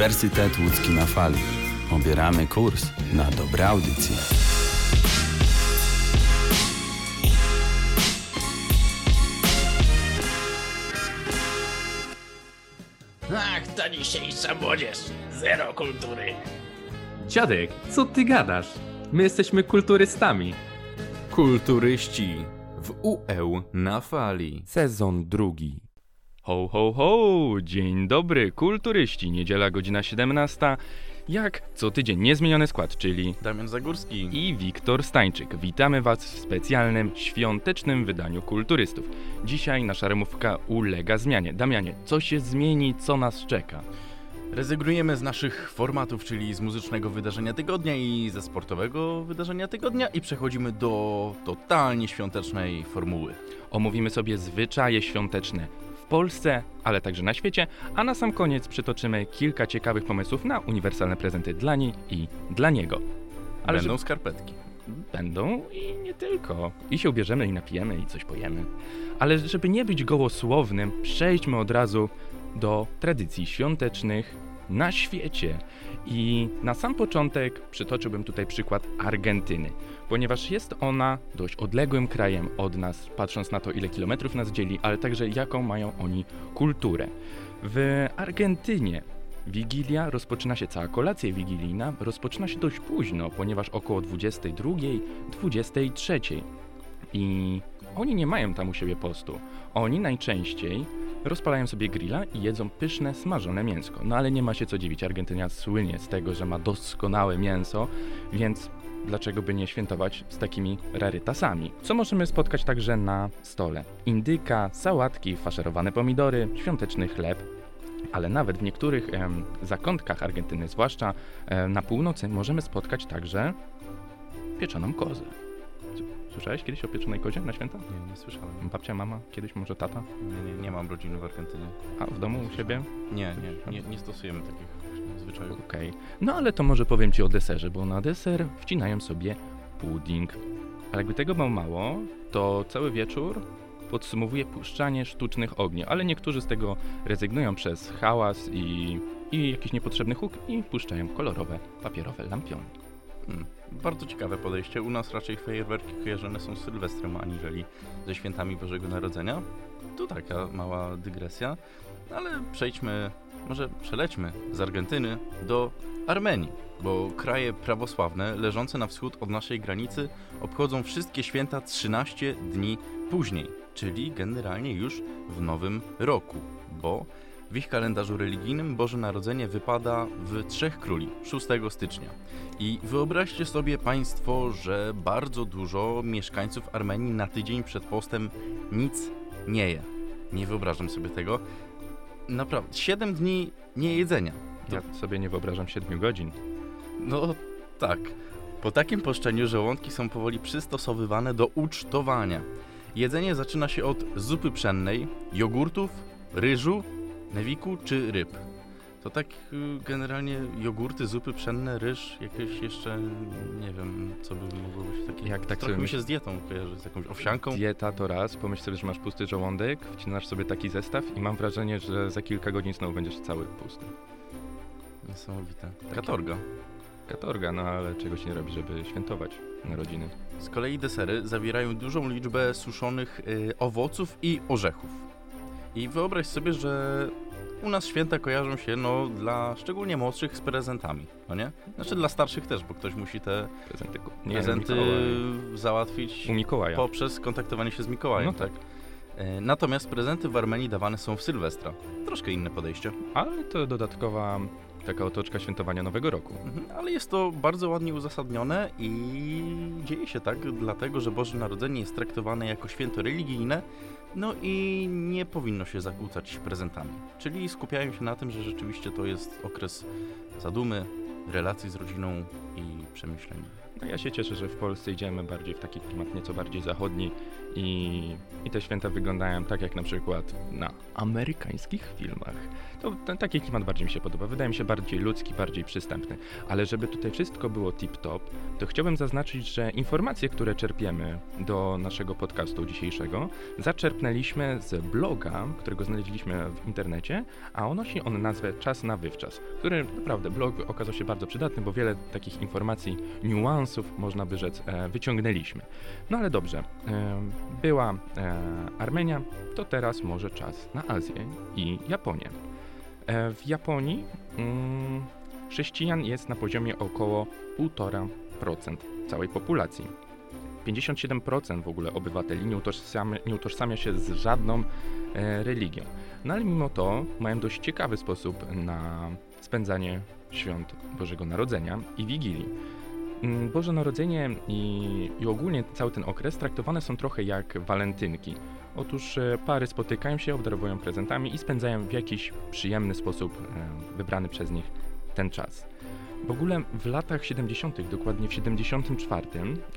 Uniwersytet Łódzki na Fali. Obieramy kurs na dobre audycje. Ach, ta dzisiejsza młodzież. Zero kultury. Dziadek, co ty gadasz? My jesteśmy kulturystami. Kulturyści w UE na fali. Sezon drugi. Ho, ho, ho! Dzień dobry, kulturyści. Niedziela, godzina 17. Jak co tydzień niezmieniony skład, czyli Damian Zagórski. i Wiktor Stańczyk. Witamy Was w specjalnym, świątecznym wydaniu Kulturystów. Dzisiaj nasza remówka ulega zmianie. Damianie, co się zmieni, co nas czeka? Rezygnujemy z naszych formatów, czyli z muzycznego wydarzenia tygodnia i ze sportowego wydarzenia tygodnia i przechodzimy do totalnie świątecznej formuły. Omówimy sobie zwyczaje świąteczne Polsce, ale także na świecie, a na sam koniec przytoczymy kilka ciekawych pomysłów na uniwersalne prezenty dla niej i dla niego. Ale Będą skarpetki. Będą i nie tylko. I się ubierzemy, i napijemy, i coś pojemy. Ale żeby nie być gołosłownym, przejdźmy od razu do tradycji świątecznych na świecie. I na sam początek przytoczyłbym tutaj przykład Argentyny, ponieważ jest ona dość odległym krajem od nas, patrząc na to, ile kilometrów nas dzieli, ale także jaką mają oni kulturę. W Argentynie Wigilia rozpoczyna się, cała kolacja wigilijna rozpoczyna się dość późno, ponieważ około 22, 23. I oni nie mają tam u siebie postu. Oni najczęściej rozpalają sobie grilla i jedzą pyszne, smażone mięsko. No ale nie ma się co dziwić, Argentyna słynie z tego, że ma doskonałe mięso, więc dlaczego by nie świętować z takimi rarytasami? Co możemy spotkać także na stole? Indyka, sałatki, faszerowane pomidory, świąteczny chleb, ale nawet w niektórych em, zakątkach Argentyny, zwłaszcza e, na północy, możemy spotkać także pieczoną kozę. Słyszałeś kiedyś o pieczonej kozie na święta? Nie, nie słyszałem. Babcia, mama, kiedyś może tata? Nie, nie, nie mam rodziny w Argentynie. A w domu u siebie? Nie, nie, nie, nie stosujemy takich zwyczajów. Okej. No ale to może powiem Ci o deserze, bo na deser wcinają sobie pudding. Ale jakby tego było mało, to cały wieczór podsumowuje puszczanie sztucznych ogni, ale niektórzy z tego rezygnują przez hałas i, i jakiś niepotrzebny huk i puszczają kolorowe, papierowe lampiony. Hmm. Bardzo ciekawe podejście. U nas raczej fajerwerki kojarzone są z Sylwestrem, aniżeli ze świętami Bożego Narodzenia. Tu taka mała dygresja, ale przejdźmy, może przelećmy z Argentyny do Armenii, bo kraje prawosławne leżące na wschód od naszej granicy obchodzą wszystkie święta 13 dni później, czyli generalnie już w nowym roku, bo w ich kalendarzu religijnym Boże Narodzenie wypada w Trzech Króli, 6 stycznia. I wyobraźcie sobie Państwo, że bardzo dużo mieszkańców Armenii na tydzień przed postem nic nie je. Nie wyobrażam sobie tego. Naprawdę, 7 dni nie jedzenia. To, Ja sobie nie wyobrażam 7 godzin. No tak. Po takim poszczeniu żołądki są powoli przystosowywane do ucztowania. Jedzenie zaczyna się od zupy pszennej, jogurtów, ryżu, newiku czy ryb. To tak y, generalnie jogurty, zupy pszenne, ryż, jakieś jeszcze, nie wiem, co by mogło być takie. Jak tak Trochę mi się z dietą kojarzy, z jakąś owsianką. Dieta to raz, pomyśl sobie, że masz pusty żołądek, wcinasz sobie taki zestaw i mam wrażenie, że za kilka godzin znowu będziesz cały pusty. Niesamowite. Katorga. Katorga, no ale czegoś nie robi, żeby świętować narodziny. Z kolei desery zawierają dużą liczbę suszonych y, owoców i orzechów. I wyobraź sobie, że u nas święta kojarzą się no dla szczególnie młodszych z prezentami, no nie? Znaczy dla starszych też, bo ktoś musi te Prezenty. Nie, prezenty załatwić U Mikołaja. poprzez kontaktowanie się z Mikołajem, No tak? E, Natomiast prezenty w Armenii dawane są w Sylwestra. Troszkę inne podejście. Ale to dodatkowa taka otoczka świętowania Nowego Roku. Mhm, Ale jest to bardzo ładnie uzasadnione i dzieje się tak, dlatego że Boże Narodzenie jest traktowane jako święto religijne, no i nie powinno się zakłócać prezentami. Czyli skupiają się na tym, że rzeczywiście to jest okres zadumy, relacji z rodziną i przemyśleń. No ja się cieszę, że w Polsce idziemy bardziej w taki klimat nieco bardziej zachodni i, i te święta wyglądają tak jak na przykład na amerykańskich filmach. To ten, taki klimat bardziej mi się podoba. Wydaje mi się bardziej ludzki, bardziej przystępny. Ale żeby tutaj wszystko było tip-top, to chciałbym zaznaczyć, że informacje, które czerpiemy do naszego podcastu dzisiejszego, zaczerpnęliśmy z bloga, którego znaleźliśmy w internecie, a on nosi on nazwę Czas na Wywczas, który naprawdę blog okazał się bardzo przydatny, bo wiele takich informacji, niuansów, można by rzec, e, wyciągnęliśmy. No ale dobrze, e, była e, Armenia, to teraz może czas na Azję i Japonię. E, w Japonii mm, chrześcijan jest na poziomie około 1,5% całej populacji. 57% w ogóle obywateli nie utożsamia, nie utożsamia się z żadną e, religią. No ale mimo to mają dość ciekawy sposób na spędzanie świąt Bożego Narodzenia i Wigilii. Mm, Boże Narodzenie i, i ogólnie cały ten okres traktowane są trochę jak walentynki. Otóż e, pary spotykają się, obdarowują prezentami i spędzają w jakiś przyjemny sposób e, wybrany przez nich ten czas. W ogóle w latach 70., dokładnie w 74,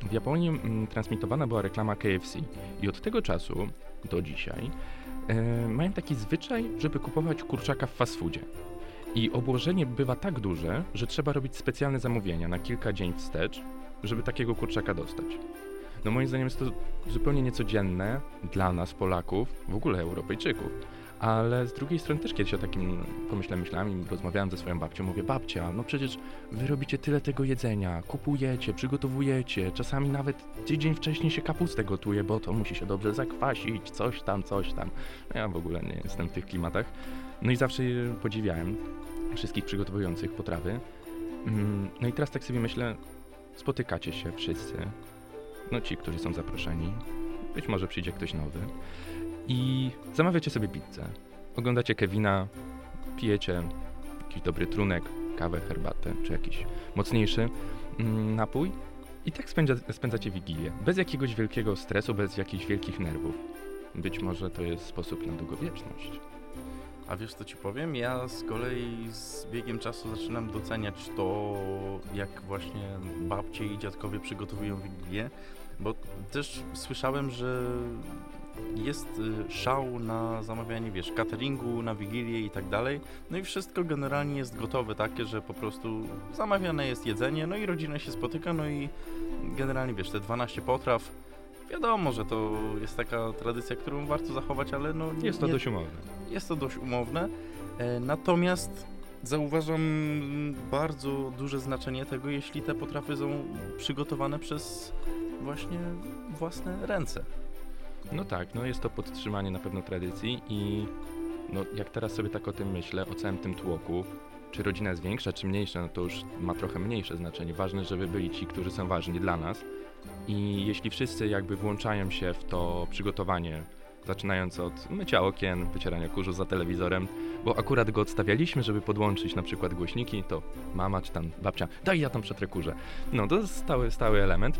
w Japonii mm, transmitowana była reklama KFC i od tego czasu do dzisiaj e, mają taki zwyczaj, żeby kupować kurczaka w fast foodzie. I obłożenie bywa tak duże, że trzeba robić specjalne zamówienia na kilka dzień wstecz, żeby takiego kurczaka dostać. No moim zdaniem jest to zupełnie niecodzienne dla nas, Polaków, w ogóle Europejczyków. Ale z drugiej strony też kiedyś o takim pomyślałem, myślałem i rozmawiałem ze swoją babcią. Mówię, babcia, no przecież wy robicie tyle tego jedzenia, kupujecie, przygotowujecie, czasami nawet tydzień wcześniej się kapustę gotuje, bo to musi się dobrze zakwasić, coś tam, coś tam. No Ja w ogóle nie jestem w tych klimatach. No i zawsze podziwiałem wszystkich przygotowujących potrawy. Mm, No i teraz tak sobie myślę, spotykacie się wszyscy, no ci, którzy są zaproszeni, być może przyjdzie ktoś nowy. I zamawiacie sobie pizzę, oglądacie Kevina, pijecie jakiś dobry trunek, kawę, herbatę czy jakiś mocniejszy mm, napój. I tak spędza, spędzacie Wigilię, bez jakiegoś wielkiego stresu, bez jakichś wielkich nerwów. Być może to jest sposób na długowieczność. A wiesz co ci powiem? Ja z kolei z biegiem czasu zaczynam doceniać to, jak właśnie babcie i dziadkowie przygotowują Wigilię, bo też słyszałem, że jest y, szał na zamawianie, wiesz, cateringu, na Wigilię i tak dalej. No i wszystko generalnie jest gotowe takie, że po prostu zamawiane jest jedzenie, no i rodzina się spotyka, no i generalnie, wiesz, te 12 potraw, wiadomo, że to jest taka tradycja, którą warto zachować, ale no Jest to nie, dość umowne. jest to dość umowne. E, Natomiast zauważam bardzo duże znaczenie tego, jeśli te potrawy są przygotowane przez właśnie własne ręce. No tak, no jest to podtrzymanie na pewno tradycji i no jak teraz sobie tak o tym myślę, o całym tym tłoku, czy rodzina jest większa, czy mniejsza, no to już ma trochę mniejsze znaczenie. Ważne, żeby byli ci, którzy są ważni dla nas i jeśli wszyscy jakby włączają się w to przygotowanie, zaczynając od mycia okien, wycierania kurzu za telewizorem, bo akurat go odstawialiśmy, żeby podłączyć na przykład głośniki, to mama czy tam babcia, daj ja tam przetrę kurze. No to jest stały, stały element.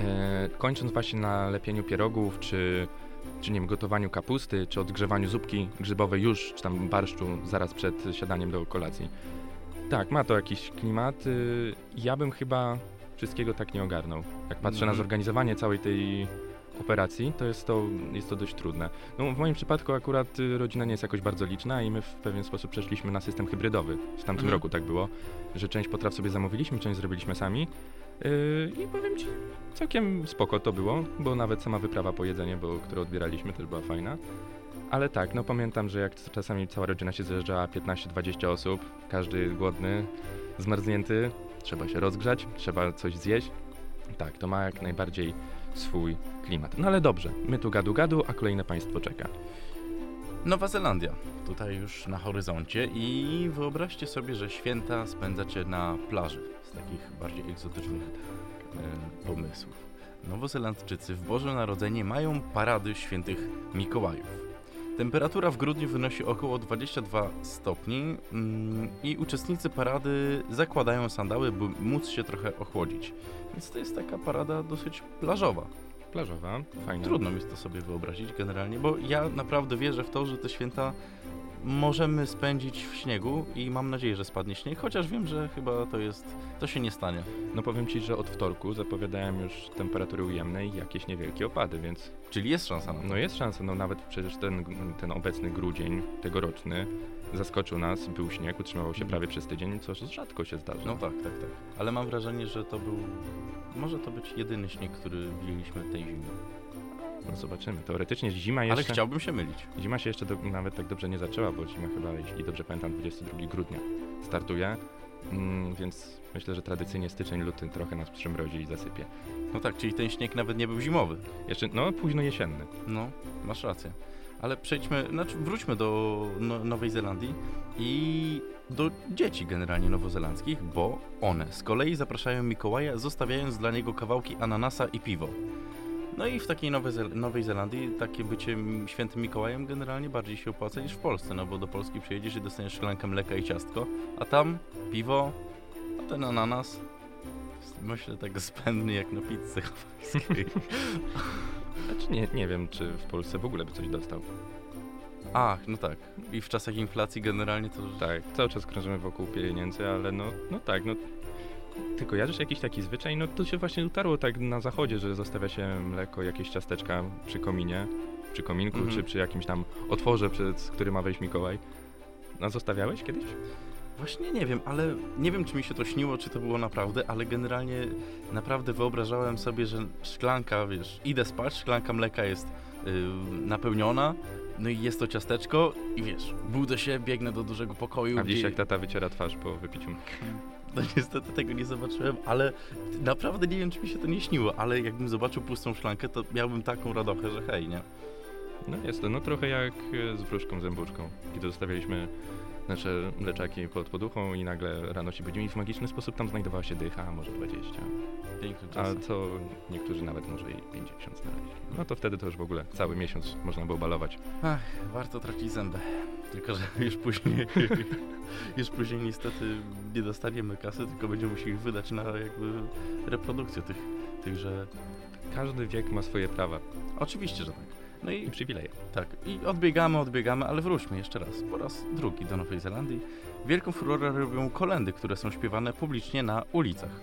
E, kończąc właśnie na lepieniu pierogów, czy, czy nie wiem, gotowaniu kapusty, czy odgrzewaniu zupki grzybowej już, czy tam barszczu zaraz przed siadaniem do kolacji. Tak, ma to jakiś klimat. y, Ja bym chyba wszystkiego tak nie ogarnął. Jak patrzę na Mhm. zorganizowanie całej tej operacji, to jest to, jest to dość trudne. No, w moim przypadku akurat y, rodzina nie jest jakoś bardzo liczna i my w pewien sposób przeszliśmy na system hybrydowy. W tamtym Mhm. roku tak było, że część potraw sobie zamówiliśmy, część zrobiliśmy sami. Yy, I powiem ci, całkiem spoko to było, bo nawet sama wyprawa po jedzenie, bo, którą odbieraliśmy, też była fajna. Ale tak, no pamiętam, że jak czasami cała rodzina się zjeżdżała, 15-20 osób, każdy głodny, zmarznięty, trzeba się rozgrzać, trzeba coś zjeść. Tak, to ma jak najbardziej swój klimat. No ale dobrze, my tu gadu gadu, a kolejne państwo czeka. Nowa Zelandia, tutaj już na horyzoncie i wyobraźcie sobie, że święta spędzacie na plaży z takich bardziej egzotycznych e, pomysłów. Nowozelandczycy w Boże Narodzenie mają parady świętych Mikołajów. Temperatura w grudniu wynosi około 22 stopni mm, i uczestnicy parady zakładają sandały, by móc się trochę ochłodzić. Więc to jest taka parada dosyć plażowa. Plażowa, fajna. Trudno mi to sobie wyobrazić generalnie, bo ja naprawdę wierzę w to, że te święta możemy spędzić w śniegu i mam nadzieję, że spadnie śnieg, chociaż wiem, że chyba to jest, to się nie stanie. No powiem Ci, że od wtorku zapowiadałem już temperatury ujemne i jakieś niewielkie opady, więc Czyli jest szansa no jest szansa, no nawet przecież ten, ten obecny grudzień tegoroczny zaskoczył nas, był śnieg, utrzymywał się prawie przez tydzień, co rzadko się zdarza. No tak, tak, tak. Ale mam wrażenie, że to był, może to być jedyny śnieg, który widzieliśmy tej zimy. No zobaczymy. Teoretycznie zima Ale jeszcze... chciałbym się mylić. Zima się jeszcze do, nawet tak dobrze nie zaczęła, bo zima chyba, jeśli dobrze pamiętam, 22 grudnia startuje, mm, więc myślę, że tradycyjnie styczeń, luty trochę nas przymrozi i zasypie. No tak, czyli ten śnieg nawet nie był zimowy. Jeszcze, no późno jesienny. No, masz rację. Ale przejdźmy, znaczy wróćmy do no, Nowej Zelandii i do dzieci generalnie nowozelandzkich, bo one z kolei zapraszają Mikołaja, zostawiając dla niego kawałki ananasa i piwo. No i w takiej Nowej, Zel- Nowej Zelandii takie bycie świętym Mikołajem generalnie bardziej się opłaca niż w Polsce, no bo do Polski przyjedziesz i dostaniesz szklankę mleka i ciastko, a tam piwo, a ten ananas myślę tak spędny jak na pizzy hawajskiej. Znaczy nie, nie wiem, czy w Polsce w ogóle by coś dostał. Ach, no tak. I w czasach inflacji generalnie to... Tak, cały czas krążymy wokół pieniędzy, ale no, no tak, no. Ty kojarzysz jakiś taki zwyczaj? No to się właśnie utarło tak na zachodzie, że zostawia się mleko, jakieś ciasteczka przy kominie, przy kominku, Mhm. czy przy jakimś tam otworze, przez który ma wejść Mikołaj. No zostawiałeś kiedyś? Właśnie nie wiem, ale nie wiem, czy mi się to śniło, czy to było naprawdę, ale generalnie naprawdę wyobrażałem sobie, że szklanka, wiesz, idę spać, szklanka mleka jest yy, napełniona, no i jest to ciasteczko i wiesz, budzę się, biegnę do dużego pokoju, A widzisz, gdzie- jak tata wyciera twarz po wypiciu No niestety tego nie zobaczyłem, ale naprawdę nie wiem, czy mi się to nie śniło, ale jakbym zobaczył pustą szklankę, to miałbym taką radochę, że hej, nie? No to, no trochę jak e, z wróżką zębuszką, kiedy zostawialiśmy nasze mleczaki pod poduchą i nagle rano się budzimy i w magiczny sposób tam znajdowała się dycha, a może 20. Piękny A czas. co niektórzy nawet może i 50 znaleźli. No to wtedy to już w ogóle cały miesiąc można było balować. Ach, warto tracić zęby. Tylko, że już później, już później niestety nie dostaniemy kasy, tylko będziemy musieli wydać na jakby reprodukcję tych, tychże... Każdy wiek ma swoje prawa Oczywiście, że tak. No i przywileje. tak, i odbiegamy, odbiegamy, ale wróćmy jeszcze raz, po raz drugi do Nowej Zelandii. Wielką furorę robią kolendy, które są śpiewane publicznie na ulicach.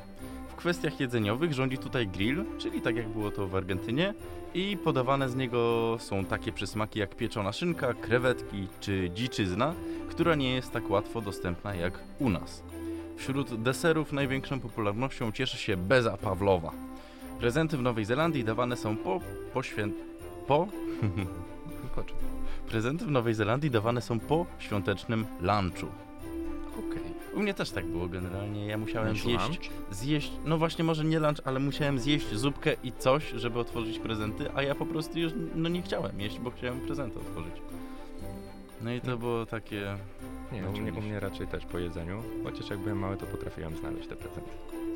W kwestiach jedzeniowych rządzi tutaj grill, czyli tak jak było to w Argentynie, i podawane z niego są takie przysmaki jak pieczona szynka, krewetki czy dziczyzna, która nie jest tak łatwo dostępna jak u nas. Wśród deserów największą popularnością cieszy się beza pawlowa. Prezenty w Nowej Zelandii dawane są po, po święt... po... Prezenty w Nowej Zelandii dawane są po świątecznym lunchu. Okej. U mnie też tak było generalnie. Ja musiałem Lunch, zjeść, lunch? zjeść, no właśnie może nie lunch, ale musiałem zjeść zupkę i coś, żeby otworzyć prezenty, a ja po prostu już no nie chciałem jeść, bo chciałem prezenty otworzyć. No i to było takie... Nie, u mnie, u mnie raczej też po jedzeniu, chociaż jak byłem mały, to potrafiłem znaleźć te prezenty.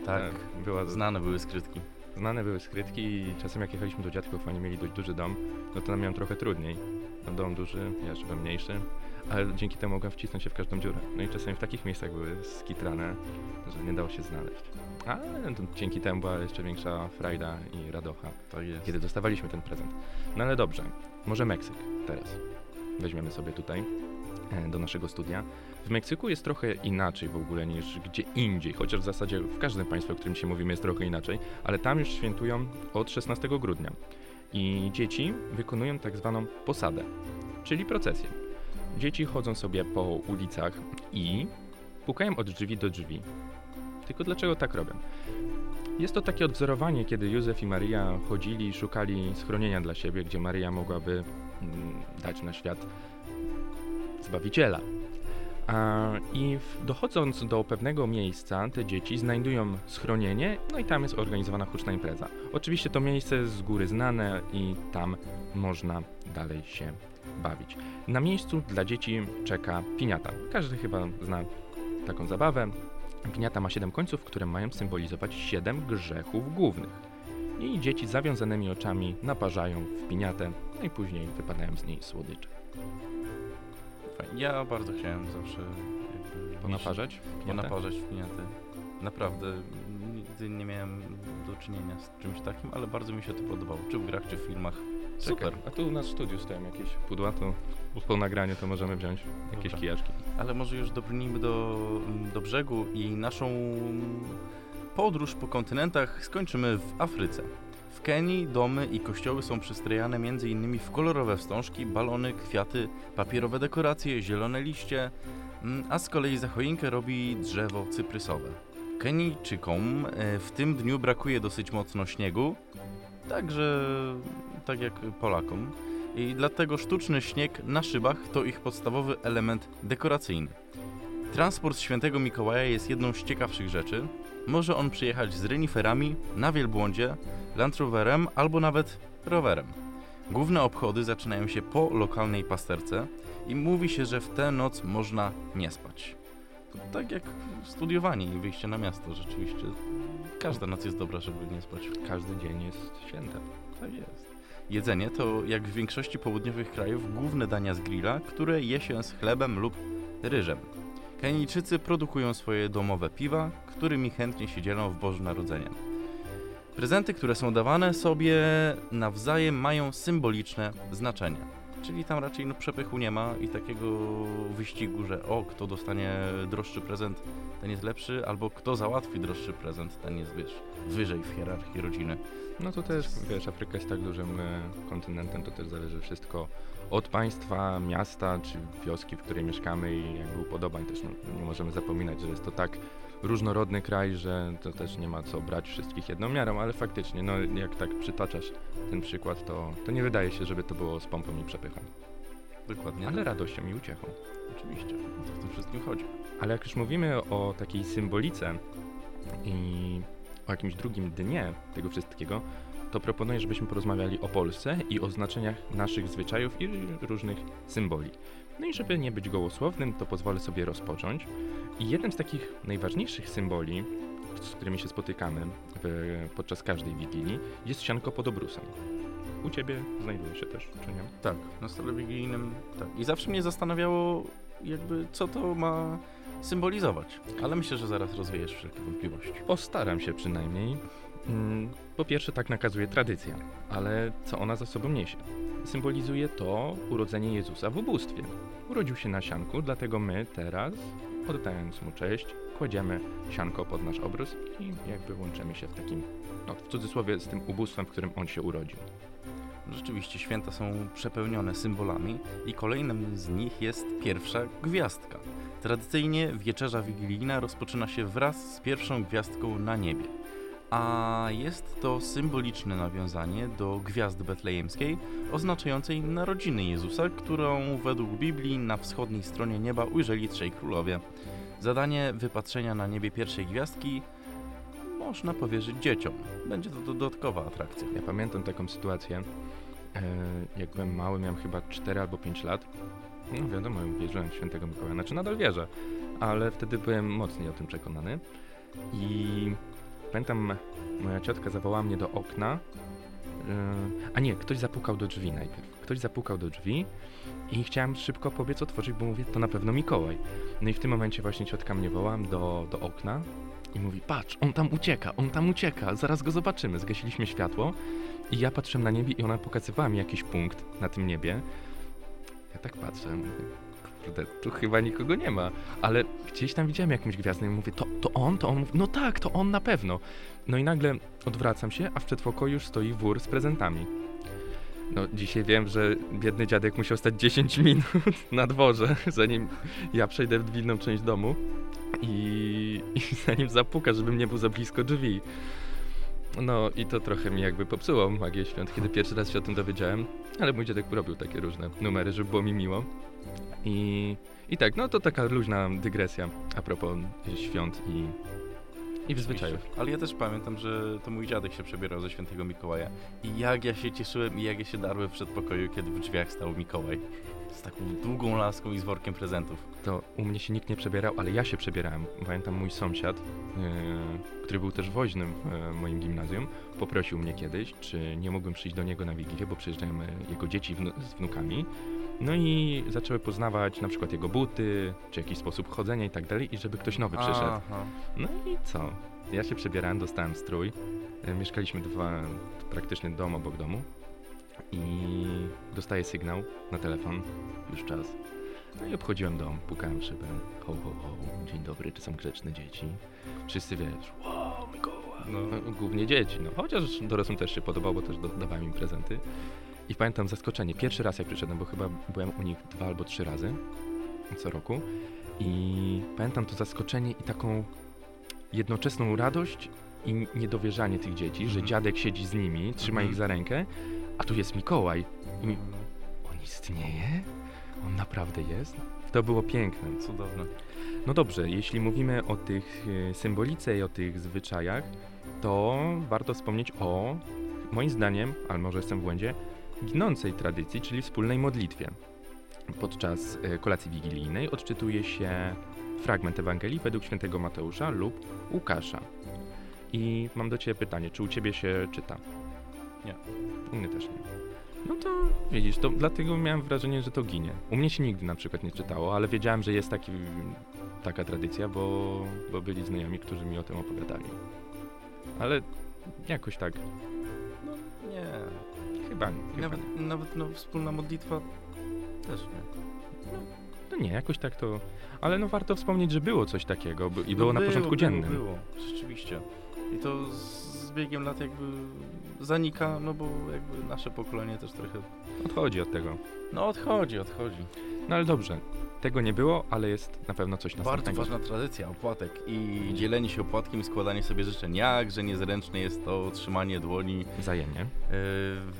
Tak, E, Była znane były skrytki. Znane były skrytki i czasem jak jechaliśmy do dziadków, oni mieli dość duży dom, no to nam miałem trochę trudniej. No dom duży, ja żyłem mniejszy, ale dzięki temu mogłem wcisnąć się w każdą dziurę. No i czasami w takich miejscach były skitrane, że nie dało się znaleźć. Ale to dzięki temu była jeszcze większa frajda i radocha, Tak jest. kiedy dostawaliśmy ten prezent. No ale dobrze, może Meksyk teraz. Weźmiemy sobie tutaj e, do naszego studia. W Meksyku jest trochę inaczej w ogóle niż gdzie indziej, chociaż w zasadzie w każdym państwie, o którym dzisiaj mówimy, jest trochę inaczej, ale tam już świętują od 16 grudnia. I dzieci wykonują tak zwaną posadę, czyli procesję. Dzieci chodzą sobie po ulicach i pukają od drzwi do drzwi. Tylko dlaczego tak robią? Jest to takie odwzorowanie, kiedy Józef i Maria chodzili i szukali schronienia dla siebie, gdzie Maria mogłaby mm, dać na świat Zbawiciela. I dochodząc do pewnego miejsca, te dzieci znajdują schronienie, no i tam jest organizowana huczna impreza. Oczywiście to miejsce jest z góry znane i tam można dalej się bawić. Na miejscu dla dzieci czeka piniata. Każdy chyba zna taką zabawę. Piniata ma 7 końców, które mają symbolizować 7 grzechów głównych. I dzieci zawiązanymi oczami naparzają w piniatę, no i później wypadają z niej słodycze. Fajnie. Ja bardzo chciałem zawsze Ponaparzać? Ponaparzać w piniaty. Naprawdę. Nigdy nie miałem do czynienia z czymś takim, ale bardzo mi się to podobało. Czy w grach, czy w filmach. Czekaj, Super. a tu u nas w studiu stoją jakieś pudła, to po nagraniu to możemy wziąć jakieś Dobra. kijaczki. Ale może już dobrnijmy do, do brzegu i naszą podróż po kontynentach skończymy w Afryce. Kenii domy i kościoły są przystrojane m.in. w kolorowe wstążki, balony, kwiaty, papierowe dekoracje, zielone liście, mm, a z kolei za choinkę robi drzewo cyprysowe. Kenijczykom e, w tym dniu brakuje dosyć mocno śniegu, także tak jak Polakom. I dlatego sztuczny śnieg na szybach to ich podstawowy element dekoracyjny. Transport świętego Mikołaja jest jedną z ciekawszych rzeczy. Może on przyjechać z reniferami, na wielbłądzie, Land Roverem albo nawet rowerem. Główne obchody zaczynają się po lokalnej pasterce i mówi się, że w tę noc można nie spać. To tak jak studiowanie i wyjście na miasto, rzeczywiście. Każda noc jest dobra, żeby nie spać. Każdy dzień jest świętem. Tak jest. Jedzenie to, jak w większości południowych krajów, główne dania z grilla, które je się z chlebem lub ryżem. Kenijczycy produkują swoje domowe piwa, którymi chętnie się dzielą w Boże Narodzenie. Prezenty, które są dawane sobie nawzajem mają symboliczne znaczenie. Czyli tam raczej no, przepychu nie ma i takiego wyścigu, że o, kto dostanie droższy prezent, ten jest lepszy, albo kto załatwi droższy prezent, ten jest, wiesz, wyżej w hierarchii rodziny. No to też, wiesz, Afryka jest tak dużym e, kontynentem, to też zależy wszystko od państwa, miasta czy wioski, w której mieszkamy i jakby upodobań też. No, nie możemy zapominać, że jest to tak różnorodny kraj, że to też nie ma co brać wszystkich jedną miarą, ale faktycznie, no jak tak przytaczasz ten przykład, to, to nie wydaje się, żeby to było z pompą i przepychem, Dokładnie. ale radością i uciechą. Oczywiście, o to w tym wszystkim chodzi. Ale jak już mówimy o takiej symbolice i o jakimś drugim dnie tego wszystkiego, to proponuję, żebyśmy porozmawiali o Polsce i o znaczeniach naszych zwyczajów i różnych symboli. No i żeby nie być gołosłownym, to pozwolę sobie rozpocząć. I jednym z takich najważniejszych symboli, z którymi się spotykamy w, podczas każdej wigilii, jest sianko pod obrusem. U ciebie znajduje się też, czy nie? Tak, na stole wigilijnym tak. I zawsze mnie zastanawiało, jakby co to ma symbolizować. Ale myślę, że zaraz rozwiejesz wszelkie wątpliwości. Postaram się przynajmniej. Mm, Po pierwsze, tak nakazuje tradycja, ale co ona za sobą niesie? Symbolizuje to urodzenie Jezusa w ubóstwie. Urodził się na sianku, dlatego my teraz, oddając mu cześć, kładziemy sianko pod nasz obrus i jakby łączymy się w takim, no w cudzysłowie, z tym ubóstwem, w którym on się urodził. Rzeczywiście święta są przepełnione symbolami i kolejnym z nich jest pierwsza gwiazdka. Tradycyjnie wieczerza wigilijna rozpoczyna się wraz z pierwszą gwiazdką na niebie. A jest to symboliczne nawiązanie do gwiazdy betlejemskiej, oznaczającej narodziny Jezusa, którą według Biblii na wschodniej stronie nieba ujrzeli trzej królowie. Zadanie wypatrzenia na niebie pierwszej gwiazdki można powierzyć dzieciom. Będzie to dodatkowa atrakcja. Ja pamiętam taką sytuację, e, jak byłem mały, miałem chyba 4 albo 5 lat. No wiadomo, wierzyłem w świętego Mikołaja, znaczy nadal wierzę, ale wtedy byłem mocniej o tym przekonany. I pamiętam, moja ciotka zawołała mnie do okna, e, a nie, ktoś zapukał do drzwi najpierw. Ktoś zapukał do drzwi i chciałem szybko pobiec otworzyć, bo mówię, to na pewno Mikołaj. No i w tym momencie właśnie ciotka mnie woła do, do okna i mówi, patrz, on tam ucieka, on tam ucieka, zaraz go zobaczymy. Zgasiliśmy światło i ja patrzyłem na niebie i ona pokazywała mi jakiś punkt na tym niebie. Ja tak patrzę, mówię, kurde, tu chyba nikogo nie ma, ale gdzieś tam widziałem jakąś gwiazdę i mówię, to, to on, to on, mówi, no tak, to on na pewno. No i nagle odwracam się, a w przedpokoju już stoi wór z prezentami. No dzisiaj wiem, że biedny dziadek musiał stać 10 minut na dworze, zanim ja przejdę w inną część domu i, i zanim zapuka, żebym nie był za blisko drzwi. No i to trochę mi jakby popsuło magię świąt, kiedy pierwszy raz się o tym dowiedziałem, ale mój dziadek robił takie różne numery, żeby było mi miło. I, i tak, no to taka luźna dygresja a propos świąt i, i zwyczajów. Ale ja też pamiętam, że to mój dziadek się przebierał ze świętego Mikołaja. I jak ja się cieszyłem i jak ja się darłem w przedpokoju, kiedy w drzwiach stał Mikołaj. Z taką długą laską i z workiem prezentów. To u mnie się nikt nie przebierał, ale ja się przebierałem. Pamiętam mój sąsiad, yy, który był też woźnym w yy, moim gimnazjum, poprosił mnie kiedyś, czy nie mógłbym przyjść do niego na Wigilię, bo przyjeżdżają yy, jego dzieci wnu- z wnukami. No i zaczęły poznawać na przykład jego buty, czy jakiś sposób chodzenia i tak dalej, i żeby ktoś nowy przyszedł. Aha. No i co? Ja się przebierałem, dostałem strój. E, Mieszkaliśmy dwa, praktycznie dom obok domu. I dostaję sygnał na telefon, już czas. No i obchodziłem dom, pukałem szybę. Ho, ho, ho, dzień dobry, czy są grzeczne dzieci? Wszyscy wiesz, wow, Mikołaj. No. No, głównie dzieci, no. Chociaż dorosłym też się podobał, bo też do, dawałem im prezenty. I pamiętam zaskoczenie. Pierwszy raz jak przyszedłem, bo chyba byłem u nich dwa albo trzy razy co roku. I pamiętam to zaskoczenie i taką jednoczesną radość i niedowierzanie tych dzieci, że Mhm. dziadek siedzi z nimi, trzyma Mhm. ich za rękę, a tu jest Mikołaj. I mi, on istnieje? On naprawdę jest? To było piękne. Cudowne. No dobrze, jeśli mówimy o tych e, symbolice i o tych zwyczajach, to warto wspomnieć o, moim zdaniem, ale może jestem w błędzie, ginącej tradycji, czyli wspólnej modlitwie. Podczas e, kolacji wigilijnej odczytuje się fragment Ewangelii według świętego Mateusza lub Łukasza. I mam do Ciebie pytanie, czy u Ciebie się czyta? Nie. U mnie też nie. No to widzisz, to dlatego miałem wrażenie, że to ginie. U mnie się nigdy na przykład nie czytało, ale wiedziałem, że jest taki, taka tradycja, bo, bo byli znajomi, którzy mi o tym opowiadali. Ale jakoś tak, Nie. Chyba nie. Chyba Nawet, nie. nawet no, wspólna modlitwa też nie. No nie, jakoś tak to... Ale no warto wspomnieć, że było coś takiego i było No na porządku dziennym. Było, było, rzeczywiście. I to z biegiem lat jakby zanika, no bo jakby nasze pokolenie też trochę... Odchodzi od tego. No odchodzi, odchodzi. No ale dobrze, tego nie było, ale jest na pewno coś Bardzo następnego. ważna tradycja, opłatek i dzielenie się opłatkiem i składanie sobie życzeń. Jakże niezręczne jest to trzymanie dłoni Wzajemnie.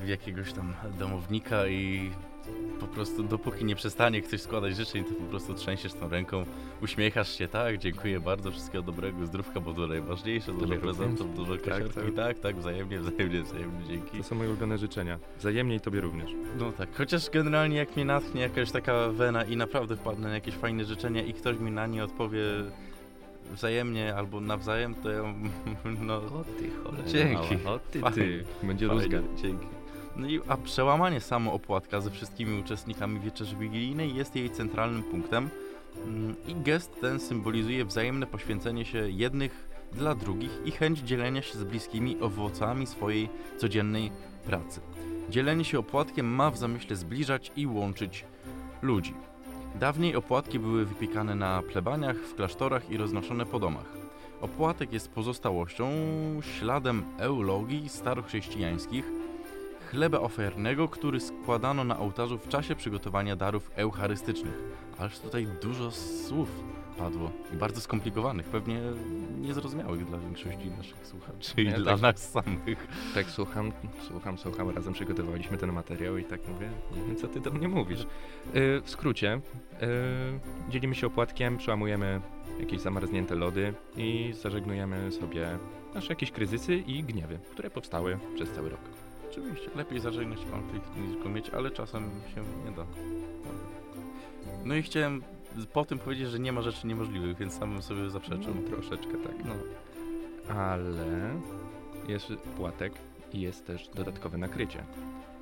yy, jakiegoś tam domownika i po prostu dopóki nie przestanie ktoś składać życzeń, to po prostu trzęsiesz tą ręką, uśmiechasz się, tak, dziękuję bardzo, wszystkiego dobrego, zdrówka, bo to najważniejsze, dużo prezentów, dużo Tak, kasiorków i tak, tak, wzajemnie, wzajemnie, wzajemnie, dzięki. To są moje ulubione życzenia. Wzajemnie i tobie również. No tak, chociaż generalnie jak mnie natchnie jakaś taka wena i naprawdę wpadnę na jakieś fajne życzenia i ktoś mi na nie odpowie wzajemnie albo nawzajem, to ja no O ty cholera Dzięki. mała, O ty, ty. Będzie rózga. Dzięki. No i a przełamanie samo opłatka ze wszystkimi uczestnikami wieczerzy wigilijnej jest jej centralnym punktem Mm, i gest ten symbolizuje wzajemne poświęcenie się jednych dla drugich i chęć dzielenia się z bliskimi owocami swojej codziennej pracy. Dzielenie się opłatkiem ma w zamyśle zbliżać i łączyć ludzi. Dawniej opłatki były wypiekane na plebaniach, w klasztorach i roznoszone po domach. Opłatek jest pozostałością, śladem eulogii starochrześcijańskich, chleba ofiarnego, który składano na ołtarzu w czasie przygotowania darów eucharystycznych. Ależ tutaj dużo słów padło i bardzo skomplikowanych, pewnie niezrozumiałych dla większości naszych słuchaczy i Ja dla tak- nas samych. Tak słucham, słucham, słucham. Razem przygotowaliśmy ten materiał i tak mówię, nie wiem co ty do mnie mówisz. Yy, w skrócie, yy, dzielimy się opłatkiem, przełamujemy jakieś zamarznięte lody i zażegnujemy sobie nasze jakieś kryzysy i gniewy, które powstały przez cały rok. Oczywiście, lepiej zażegnać konflikt niż go mieć, ale czasem się nie da. No i chciałem po tym powiedzieć, że nie ma rzeczy niemożliwych, więc sam bym sobie zaprzeczył. No, troszeczkę tak. No, Ale jest płatek i jest też dodatkowe nakrycie.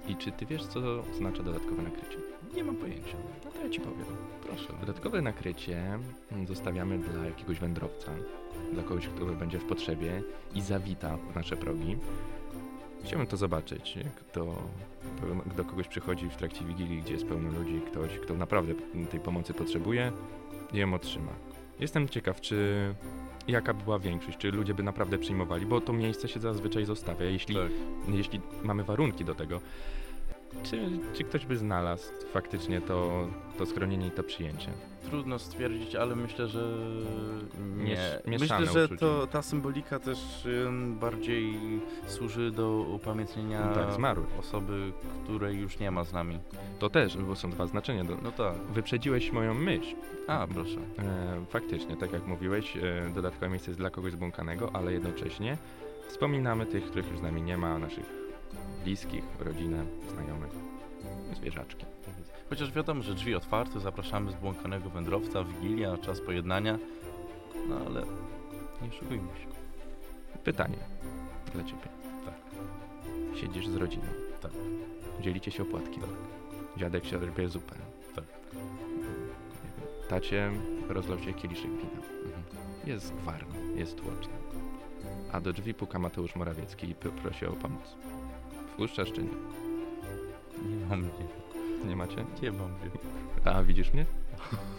I czy ty wiesz, co oznacza dodatkowe nakrycie? nie mam pojęcia. No to ja ci powiem. Proszę. Dodatkowe nakrycie zostawiamy dla jakiegoś wędrowca, dla kogoś, kto będzie w potrzebie i zawita w nasze progi. Chciałbym to zobaczyć, jak to do kogoś przychodzi w trakcie Wigilii, gdzie jest pełno ludzi, ktoś, kto naprawdę tej pomocy potrzebuje i ją otrzyma. Jestem ciekaw, czy jaka by była większość, czy ludzie by naprawdę przyjmowali, bo to miejsce się zazwyczaj zostawia, jeśli Tak. jeśli mamy warunki do tego, czy, czy ktoś by znalazł faktycznie to, to schronienie i to przyjęcie? Trudno stwierdzić, ale myślę, że nie. Myślę, że to, ta symbolika też bardziej służy do upamiętnienia Tak, zmarłych. osoby, której już nie ma z nami. To też, bo są dwa znaczenia. Do... No tak. Wyprzedziłeś moją myśl. A, proszę. E, faktycznie, tak jak mówiłeś, e, dodatkowe miejsce jest dla kogoś zbłąkanego, ale jednocześnie wspominamy tych, których już z nami nie ma, naszych bliskich, rodzinę, znajomych, zwierzaczki. Chociaż wiadomo, że drzwi otwarte, zapraszamy zbłąkanego wędrowca, Wigilia, czas pojednania. No ale nie oszukujmy się. Pytanie dla ciebie. Tak. Siedzisz z rodziną. Tak. Dzielicie się opłatkiem. Dziadek się robi zupę. Tak. Tacie rozlał się kieliszek wina. Mhm. Jest gwarno, jest tłoczno. A do drzwi puka Mateusz Morawiecki i prosi o pomoc. Wpuszczasz czy nie? Nie mam mnie. Nie macie? Nie mam mnie. A, widzisz mnie?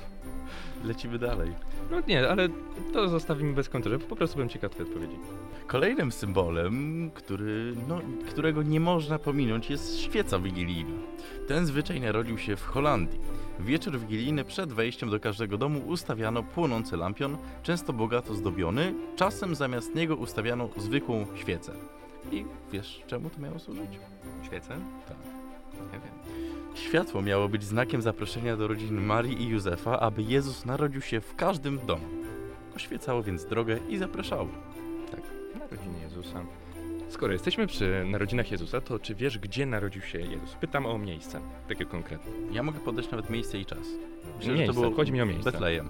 Lecimy dalej. No nie, ale to zostawimy bez końca, po prostu byłem ciekaw twojej odpowiedzi. Kolejnym symbolem, który, no, którego nie można pominąć, jest świeca wigilijna. Ten zwyczaj narodził się w Holandii. W wieczór wigilijny przed wejściem do każdego domu ustawiano płonący lampion, często bogato zdobiony, czasem zamiast niego ustawiano zwykłą świecę. I wiesz, czemu to miało służyć? Świecę? Tak. Nie wiem. Światło miało być znakiem zaproszenia do rodzin Marii i Józefa, aby Jezus narodził się w każdym domu. Oświecało więc drogę i zapraszało. Tak, narodziny Jezusa. Skoro jesteśmy przy narodzinach Jezusa, to czy wiesz, gdzie narodził się Jezus? Pytam o miejsce, takie konkretne. Ja mogę podać nawet miejsce i czas. Miejsce, chodzi mi o miejsce. Betlejem.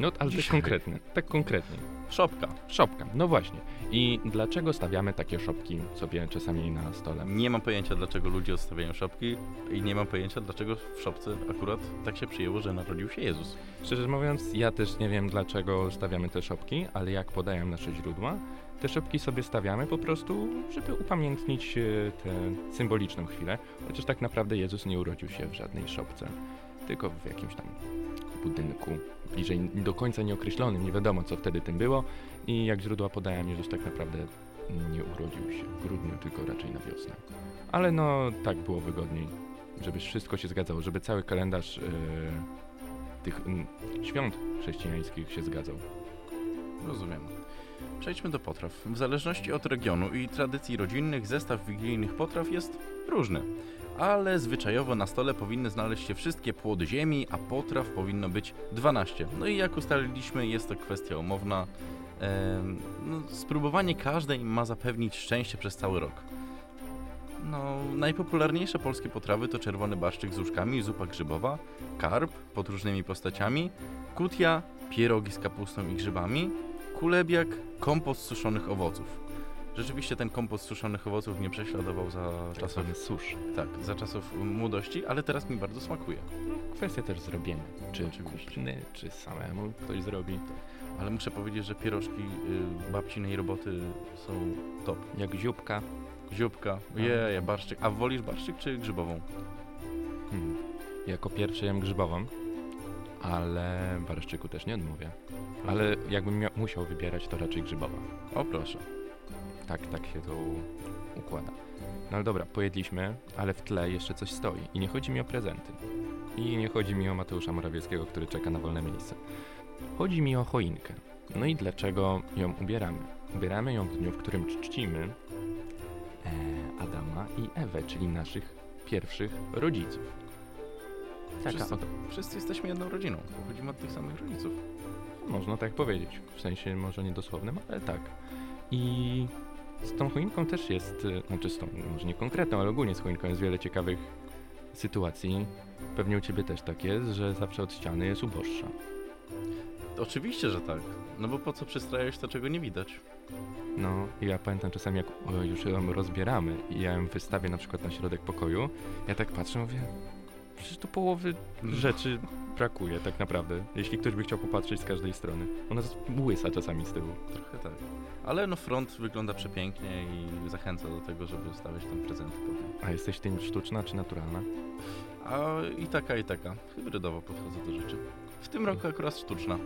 No, ale tak Dzisiaj. konkretne, tak konkretnie. Szopka. Szopka, no właśnie. I dlaczego stawiamy takie szopki sobie czasami na stole? Nie mam pojęcia, dlaczego ludzie odstawiają szopki i nie mam pojęcia, dlaczego w szopce akurat tak się przyjęło, że narodził się Jezus. Szczerze mówiąc, ja też nie wiem, dlaczego stawiamy te szopki, ale jak podają nasze źródła, te szopki sobie stawiamy po prostu, żeby upamiętnić e, tę symboliczną chwilę, chociaż tak naprawdę Jezus nie urodził się w żadnej szopce, tylko w jakimś tam budynku, bliżej do końca nieokreślonym, nie wiadomo co wtedy tym było i jak źródła podają, Jezus tak naprawdę nie urodził się w grudniu, tylko raczej na wiosnę. Ale no, tak było wygodniej, żeby wszystko się zgadzało, żeby cały kalendarz e, tych mm, świąt chrześcijańskich się zgadzał. Rozumiem. Przejdźmy do potraw. W zależności od regionu i tradycji rodzinnych, zestaw wigilijnych potraw jest różny. Ale zwyczajowo na stole powinny znaleźć się wszystkie płody ziemi, a potraw powinno być 12. No i jak ustaliliśmy, jest to kwestia umowna. Em, no, spróbowanie każdej ma zapewnić szczęście przez cały rok. No, najpopularniejsze polskie potrawy to czerwony barszczyk z łóżkami, zupa grzybowa, karp pod różnymi postaciami, kutia, pierogi z kapustą i grzybami, kulebiak, kompost z suszonych owoców. Rzeczywiście ten kompost suszonych owoców mnie prześladował za czasów, Czasowny susz. tak, za czasów młodości, ale teraz mi bardzo smakuje. Kwestia też zrobienia. Czy Oczywiście. kupny, czy samemu ktoś zrobi. Ale muszę powiedzieć, że pierożki y, babcinej roboty są top. Jak zióbka. Zióbka, A. je, barszczyk. A wolisz barszczyk czy grzybową? Hmm. Jako pierwszy jem grzybową, ale barszczyku też nie odmówię. Ale jakbym mia- musiał wybierać, to raczej grzybowa. O proszę. Tak, tak się to układa. No ale dobra, pojedliśmy, ale w tle jeszcze coś stoi. I nie chodzi mi o prezenty. I nie chodzi mi o Mateusza Morawieckiego, który czeka na wolne miejsce. Chodzi mi o choinkę. No i dlaczego ją ubieramy? Ubieramy ją w dniu, w którym czcimy e, Adama i Ewę, czyli naszych pierwszych rodziców. Taka Wszyscy, oto, wszyscy jesteśmy jedną rodziną. Pochodzimy od tych samych rodziców. można tak powiedzieć. W sensie może niedosłownym, ale tak. I z tą choinką też jest, y, znaczy z tą, może nie konkretną, ale ogólnie z choinką jest wiele ciekawych sytuacji. Pewnie u ciebie też tak jest, że zawsze od ściany jest uboższa. Oczywiście, że tak. No bo po co przystrajać to, czego nie widać? No, i ja pamiętam czasami, jak już ją rozbieramy i ja ją wystawię na przykład na środek pokoju, ja tak patrzę, mówię, przecież tu połowy rzeczy brakuje tak naprawdę, jeśli ktoś by chciał popatrzeć z każdej strony. Ona jest łysa czasami z tyłu. Trochę tak. Ale no front wygląda przepięknie i zachęca do tego, żeby stawiać tam prezenty potem. A jesteś ty sztuczna czy naturalna? A i taka, i taka. Hybrydowo podchodzę do rzeczy. W tym roku akurat sztuczna.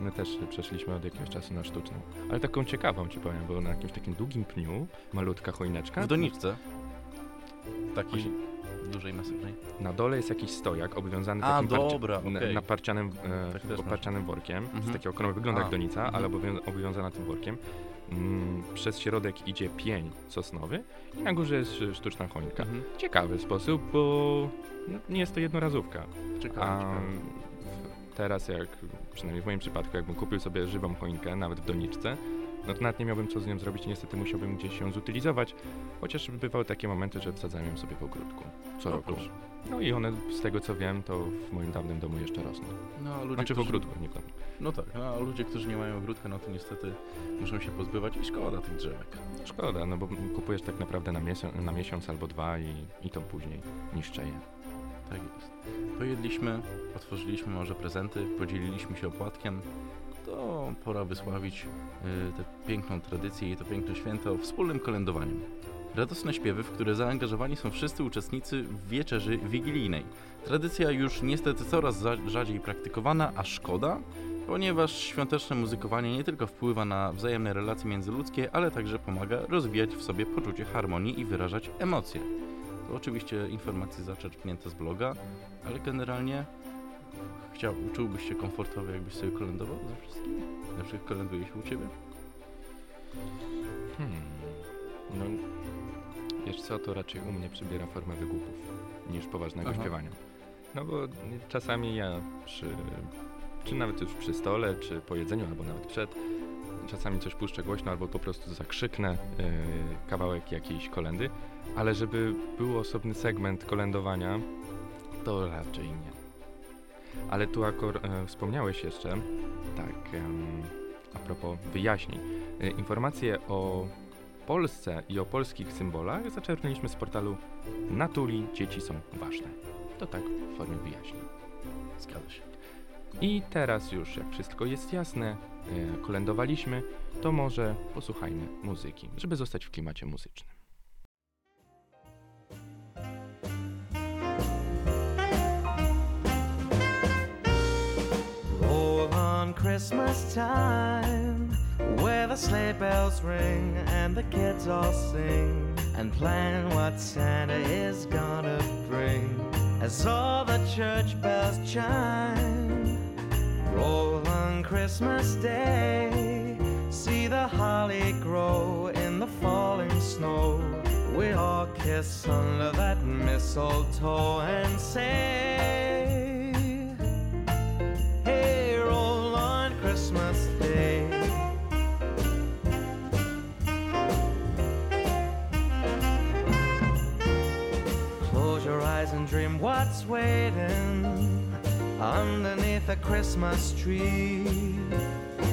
My też przeszliśmy od jakiegoś czasu na sztuczną. Ale taką ciekawą ci powiem, bo na jakimś takim długim pniu, malutka choineczka. W doniczce. Takiej Właśnie. dużej, masywnej. Na dole jest jakiś stojak obwiązany A, takim dobra, na- okej. naparcianym, e, Tak oparcianym workiem. Mhm. Z takiego okrągłego, wygląda A, jak donica, mhm. ale obowią- obwiązana tym workiem. Mm, przez środek idzie pień sosnowy i na górze jest sztuczna choinka. Mhm. Ciekawy sposób, bo no, nie jest to jednorazówka. Ciekawe, A ciekawe. teraz jak, przynajmniej w moim przypadku, jakbym kupił sobie żywą choinkę, nawet w doniczce, no to nawet nie miałbym co z nią zrobić, niestety musiałbym gdzieś ją zutylizować, chociaż bywały takie momenty, że wsadzałem ją sobie w ogródku co O, roku. proszę. No i one, z tego co wiem, to w moim dawnym domu jeszcze rosną. No, a ludzie, Znaczy w ogródku, nie w domu. No tak, a ludzie, którzy nie mają ogródka, no to niestety muszą się pozbywać i szkoda tych drzewek. Szkoda, no bo kupujesz tak naprawdę na, miesiąc, na miesiąc albo dwa i, i to później niszczeje. Tak jest. Pojedliśmy, otworzyliśmy może prezenty, podzieliliśmy się opłatkiem. To pora wysławić y, tę piękną tradycję i to piękne święto wspólnym kolędowaniem. Radosne śpiewy, w które zaangażowani są wszyscy uczestnicy wieczerzy wigilijnej. Tradycja już niestety coraz za- rzadziej praktykowana, a szkoda, ponieważ świąteczne muzykowanie nie tylko wpływa na wzajemne relacje międzyludzkie, ale także pomaga rozwijać w sobie poczucie harmonii i wyrażać emocje. To oczywiście informacje zaczerpnięte z bloga, ale generalnie chciał, czułbyś się komfortowo, jakbyś sobie kolędował ze wszystkimi? Na przykład kolęduje się u Ciebie? Hmm. No, wiesz co, to raczej u mnie przybiera formę wygłupów niż poważnego Aha. śpiewania. No bo czasami ja przy, czy nawet już przy stole, czy po jedzeniu, albo nawet przed, czasami coś puszczę głośno, albo po prostu zakrzyknę yy, kawałek jakiejś kolendy, ale żeby był osobny segment kolędowania, to raczej nie. Ale tu akor, e, wspomniałeś jeszcze, tak, a propos wyjaśnień, e, informacje o Polsce i o polskich symbolach zaczerpnęliśmy z portalu Natuli Dzieci są ważne. To tak w formie wyjaśnień. Zgadza się. I teraz już, jak wszystko jest jasne, e, kolędowaliśmy, to może posłuchajmy muzyki, żeby zostać w klimacie muzycznym. Roll on Christmas time, where the sleigh bells ring and the kids all sing and plan what Santa is gonna bring. As all the church bells chime, roll on Christmas Day, see the holly grow in the falling snow. We all kiss under that mistletoe and say, Hey, roll on Christmas Day. And dream what's waiting underneath a Christmas tree.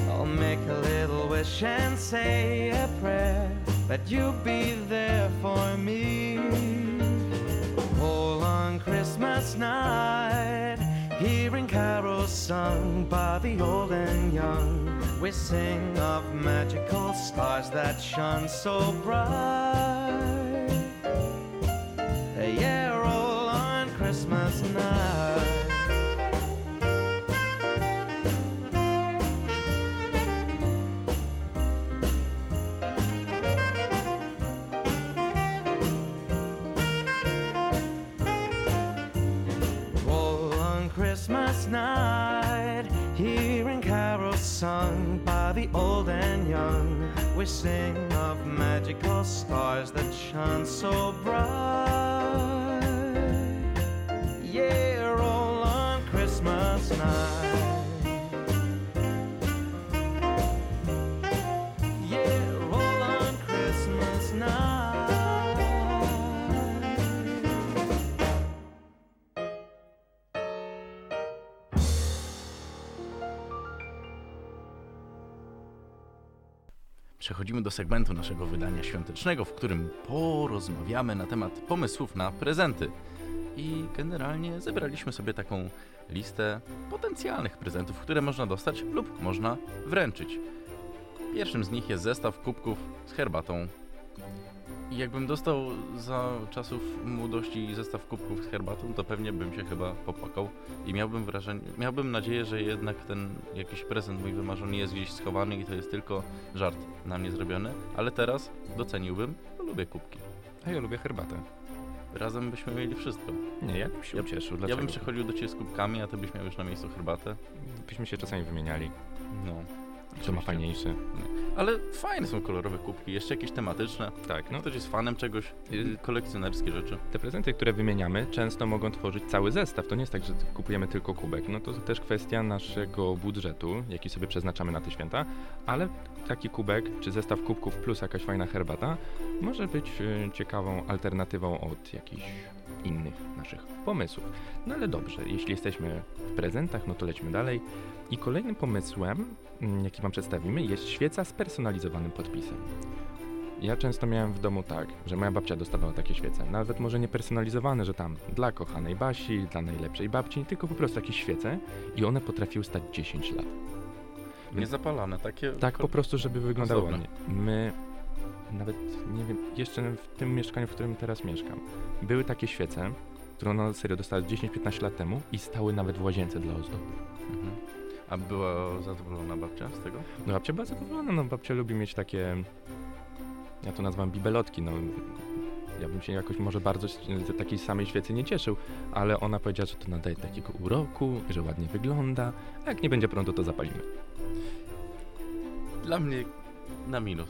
I'll make a little wish and say a prayer that you'll be there for me. All on Christmas night, hearing carols sung by the old and young, we sing of magical stars that shine so bright. Yeah, Christmas night. On Christmas night, hearing carols sung by the old and young. We sing of magical stars that shine so bright. Przechodzimy do segmentu naszego wydania świątecznego, w którym porozmawiamy na temat pomysłów na prezenty. I generalnie zebraliśmy sobie taką listę potencjalnych prezentów, które można dostać lub można wręczyć. Pierwszym z nich jest zestaw kubków z herbatą. I jakbym dostał za czasów młodości zestaw kubków z herbatą, to pewnie bym się chyba popłakał i miałbym wrażenie, miałbym nadzieję, że jednak ten jakiś prezent mój wymarzony jest gdzieś schowany i to jest tylko żart na mnie zrobiony, ale teraz doceniłbym, lubię kubki. A ja lubię herbatę. Razem byśmy mieli wszystko. Nie, ja bym się Ja- ucieszył. Ja Dlaczego? bym przychodził do Ciebie z kubkami, a Ty byś miał już na miejscu herbatę. Byśmy się czasami wymieniali. No. Kto ma fajniejszy. Ale fajne są kolorowe kubki, jeszcze jakieś tematyczne. Tak, no ktoś jest fanem czegoś, Y- kolekcjonerskie rzeczy. Te prezenty, które wymieniamy, często mogą tworzyć cały zestaw. To nie jest tak, że kupujemy tylko kubek. No to też kwestia naszego budżetu, jaki sobie przeznaczamy na te święta, ale taki kubek czy zestaw kubków plus jakaś fajna herbata może być e, ciekawą alternatywą od jakichś innych naszych pomysłów. No ale dobrze, jeśli jesteśmy w prezentach, no to lećmy dalej. I kolejnym pomysłem, jaki Wam przedstawimy, jest świeca z personalizowanym podpisem. Ja często miałem w domu tak, że moja babcia dostawała takie świece. Nawet może nie personalizowane, że tam dla kochanej Basi, dla najlepszej babci, tylko po prostu jakieś świece i one potrafiły stać 10 lat. Niezapalane, takie... Tak po prostu, żeby wyglądało ładnie. My nawet nie wiem, jeszcze w tym mieszkaniu, w którym teraz mieszkam, były takie świece, które na serio dostałem 10-15 lat temu i stały nawet w łazience dla ozdoby. Mhm. A była zadowolona babcia z tego? No babcia była zadowolona, no babcia lubi mieć takie, ja to nazywam bibelotki, no ja bym się jakoś może bardzo z takiej samej świecy nie cieszył, ale ona powiedziała, że to nadaje takiego uroku, że ładnie wygląda, a jak nie będzie prądu, to zapalimy. Dla mnie na minus.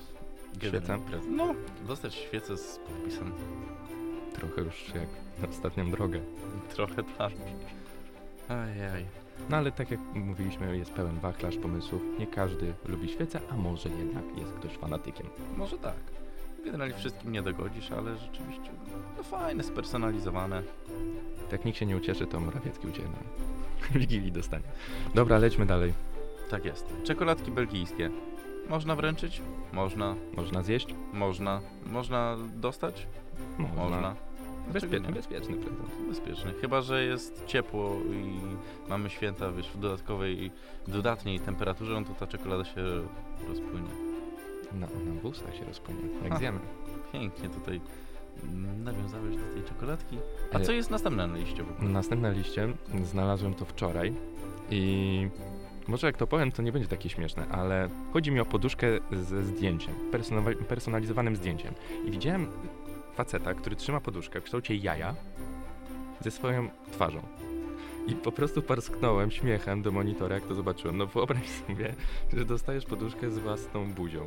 Świeca? No, dostać świecę z podpisem. Trochę już jak na ostatnią drogę. Trochę tak. Ajaj. No ale tak jak mówiliśmy, jest pełen wachlarz pomysłów. Nie każdy lubi świecę, a może jednak jest ktoś fanatykiem. Może tak. Generalnie wszystkim nie dogodzisz, ale rzeczywiście no fajne, spersonalizowane. Jak nikt się nie ucieszy, to Morawiecki ucieknie. Wigilii dostanie. Dobra, lećmy dalej. Tak jest. Czekoladki belgijskie. Można wręczyć? Można. Można zjeść? Można. Można dostać? Można. Dlaczego Bezpie- nie? bezpieczny prezent. Bezpiecznie. Chyba, że jest ciepło i mamy święta wiesz, w dodatkowej, dodatniej temperaturze, no to ta czekolada się rozpłynie. No, ona w ustach się rozpłynie, jak zjemy. Pięknie tutaj nawiązałeś do tej czekoladki. A E, co jest następne na liście w ogóle? Na następnej liście znalazłem to wczoraj i może jak to powiem, to nie będzie takie śmieszne, ale chodzi mi o poduszkę ze zdjęciem, personalizowanym zdjęciem. I widziałem faceta, który trzyma poduszkę w kształcie jaja ze swoją twarzą. I po prostu parsknąłem śmiechem do monitora, jak to zobaczyłem. No wyobraź sobie, że dostajesz poduszkę z własną buzią.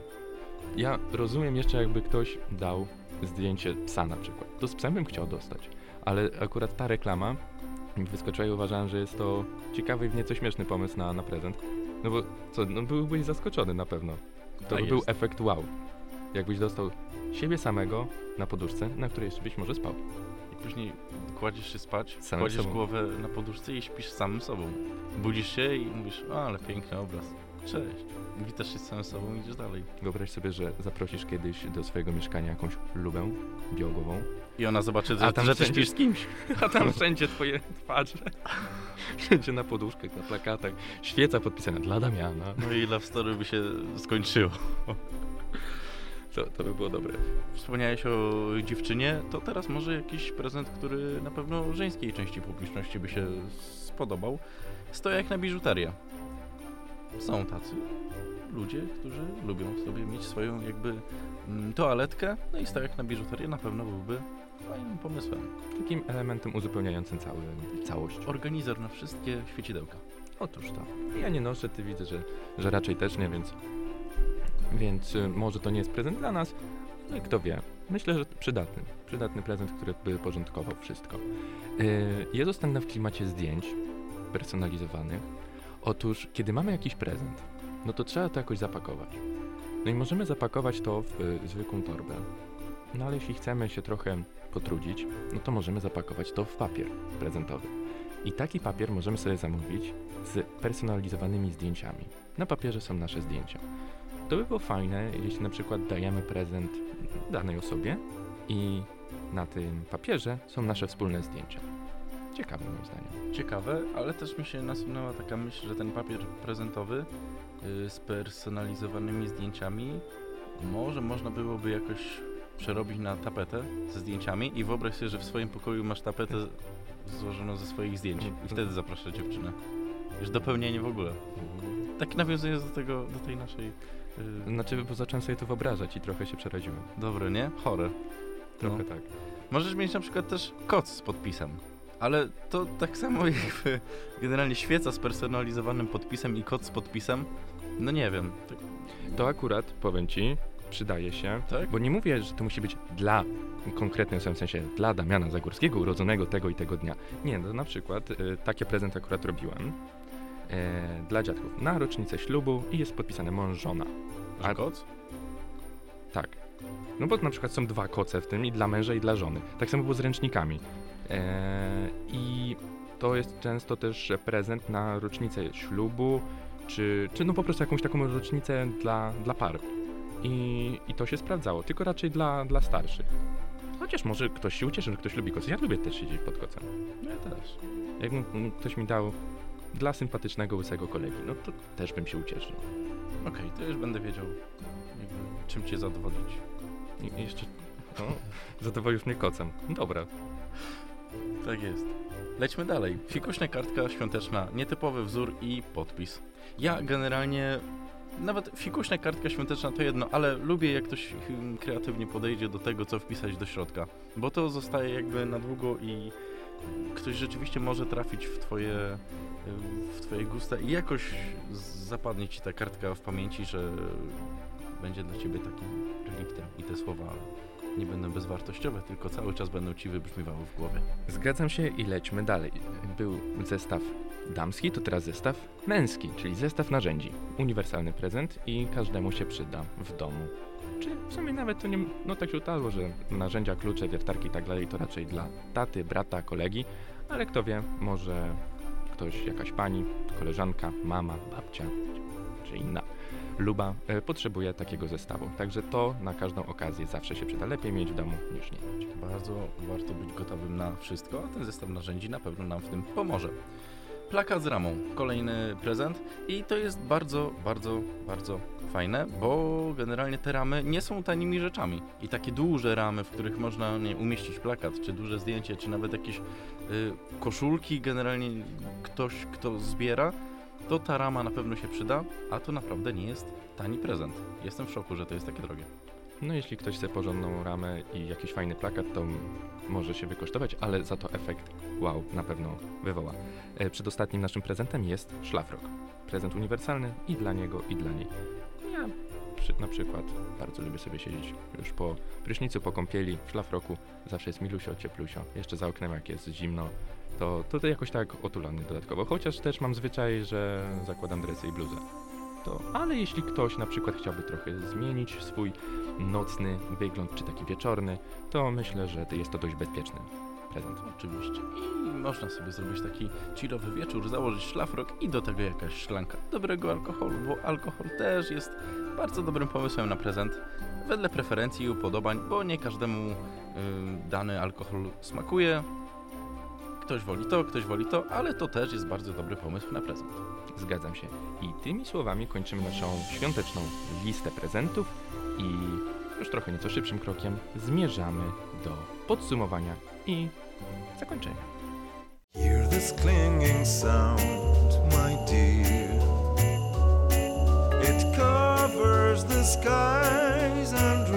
Ja rozumiem jeszcze, jakby ktoś dał zdjęcie psa na przykład. To z psem bym chciał dostać. Ale akurat ta reklama mi wyskoczyła i uważałem, że jest to ciekawy i w nieco śmieszny pomysł na, na prezent. No bo co, no byłbyś zaskoczony na pewno. To by był efekt wow. Jakbyś dostał siebie samego na poduszce, na której jeszcze byś może spał. I później kładziesz się spać, Samym kładziesz sobą. głowę na poduszce i śpisz samym sobą. Budzisz się i mówisz, o, ale piękny obraz. Cześć. Witasz się z samym sobą i idziesz dalej. Wyobraź sobie, że zaprosisz kiedyś do swojego mieszkania jakąś lubę białogłową, I ona zobaczy, że, a tam że ty wszędzie- śpisz z kimś. a tam wszędzie twoje twarze. Wszędzie na poduszkach, na plakatach. Świeca podpisana dla Damiana. No i love story by się skończyło. To, to by było dobre. Wspomniałeś o dziewczynie, to teraz może jakiś prezent, który na pewno żeńskiej części publiczności by się spodobał. Stojak na biżuterię. Są tacy ludzie, którzy lubią sobie mieć swoją jakby mm, toaletkę, no i stojak na biżuterię na pewno byłby fajnym pomysłem. Takim elementem uzupełniającym cały, całość. Organizer na wszystkie świecidełka. Otóż to. Ja nie noszę, ty widzę, że, że raczej też nie, więc, więc y, może to nie jest prezent dla nas, ale kto wie. Myślę, że przydatny. Przydatny prezent, który by porządkował wszystko. Y, ja zostanę w klimacie zdjęć personalizowanych. Otóż, kiedy mamy jakiś prezent, no to trzeba to jakoś zapakować. No i możemy zapakować to w y, zwykłą torbę. No ale jeśli chcemy się trochę potrudzić, no to możemy zapakować to w papier prezentowy. I taki papier możemy sobie zamówić z personalizowanymi zdjęciami. Na papierze są nasze zdjęcia. To by było fajne, jeśli na przykład dajemy prezent danej osobie i na tym papierze są nasze wspólne zdjęcia. Ciekawe moim zdaniem. Ciekawe, ale też mi się nasunęła taka myśl, że ten papier prezentowy y, z personalizowanymi zdjęciami może można byłoby jakoś przerobić na tapetę ze zdjęciami i wyobraź sobie, że w swoim pokoju masz tapetę złożoną ze swoich zdjęć i wtedy zapraszasz dziewczynę. Już dopełnienie w ogóle. Tak nawiązując do tego, do tej naszej... y, Znaczy, bo zacząłem sobie to wyobrażać i trochę się przeraziłem. Dobre, nie? Chore. Trochę No. tak. Możesz mieć na przykład też koc z podpisem. Ale to tak samo jakby generalnie świeca z personalizowanym podpisem i kod z podpisem. No nie wiem. To akurat, powiem ci, przydaje się, tak? bo nie mówię, że to musi być dla konkretnej osoby, w sensie dla Damiana Zagórskiego, urodzonego tego i tego dnia. Nie, no na przykład y, takie prezent akurat robiłem e, dla dziadków na rocznicę ślubu i jest podpisane mąż, żona. A A- koc? Tak. No bo na przykład są dwa koce w tym i dla męża i dla żony. Tak samo było z ręcznikami. E, I to jest często też prezent na rocznicę ślubu, czy, czy no po prostu jakąś taką rocznicę dla, dla par. I, I to się sprawdzało, tylko raczej dla, dla starszych. Chociaż może ktoś się ucieszy, że ktoś lubi koce. Ja lubię też siedzieć pod kocem. Ja też. Ktoś mi dał dla sympatycznego, łysego kolegi, no to też bym się ucieszył. Okej, to już będę wiedział, jakby, czym cię zadowolić. I jeszcze... O, zadowolisz mnie kocem. Dobra. Tak jest. Lećmy dalej. Fikuśna kartka świąteczna, nietypowy wzór i podpis. Ja generalnie nawet fikuśna kartka świąteczna to jedno, ale lubię jak ktoś hmm, kreatywnie podejdzie do tego, co wpisać do środka, bo to zostaje jakby na długo i ktoś rzeczywiście może trafić w twoje, w twoje gusta i jakoś zapadnie ci ta kartka w pamięci, że będzie dla ciebie takim reliktem i te słowa nie będą bezwartościowe, tylko cały czas będą ci wybrzmiewały w głowie. Zgadzam się i lećmy dalej. Był zestaw damski, to teraz zestaw męski, czyli zestaw narzędzi. Uniwersalny prezent i każdemu się przyda w domu. Czy w sumie nawet to nie, no tak się utarło, że narzędzia, klucze, wiertarki i tak dalej to raczej dla taty, brata, kolegi, ale kto wie, może ktoś, jakaś pani, koleżanka, mama, babcia czy inna luba e, potrzebuje takiego zestawu. Także to na każdą okazję zawsze się przyda. Lepiej mieć w domu niż nie mieć. Bardzo warto być gotowym na wszystko, a ten zestaw narzędzi na pewno nam w tym pomoże. Plakat z ramą, kolejny prezent i to jest bardzo, bardzo, bardzo fajne, bo generalnie te ramy nie są tanimi rzeczami i takie duże ramy, w których można nie, umieścić plakat, czy duże zdjęcie, czy nawet jakieś y, koszulki, generalnie ktoś, kto zbiera, to ta rama na pewno się przyda, a to naprawdę nie jest tani prezent. Jestem w szoku, że to jest takie drogie. No jeśli ktoś chce porządną ramę i jakiś fajny plakat, to może się wykosztować, ale za to efekt wow na pewno wywoła. E, Przedostatnim naszym prezentem jest szlafrok. Prezent uniwersalny i dla niego, i dla niej. Ja na przykład bardzo lubię sobie siedzieć już po prysznicu, po kąpieli, w szlafroku. Zawsze jest milusio, cieplusio. Jeszcze za oknem jak jest zimno, to tutaj jakoś tak otulony dodatkowo. Chociaż też mam zwyczaj, że zakładam dresy i bluzę. To, ale jeśli ktoś na przykład chciałby trochę zmienić swój nocny wygląd, czy taki wieczorny, to myślę, że jest to dość bezpieczny prezent. Oczywiście. I można sobie zrobić taki chillowy wieczór, założyć szlafrok i do tego jakaś szklanka dobrego alkoholu, bo alkohol też jest bardzo dobrym pomysłem na prezent. Wedle preferencji i upodobań, bo nie każdemu y, dany alkohol smakuje. Ktoś woli to, ktoś woli to, ale to też jest bardzo dobry pomysł na prezent. Zgadzam się. I tymi słowami kończymy naszą świąteczną listę prezentów i już trochę nieco szybszym krokiem zmierzamy do podsumowania i zakończenia. Hear this clinging sound, my dear. It covers the skies and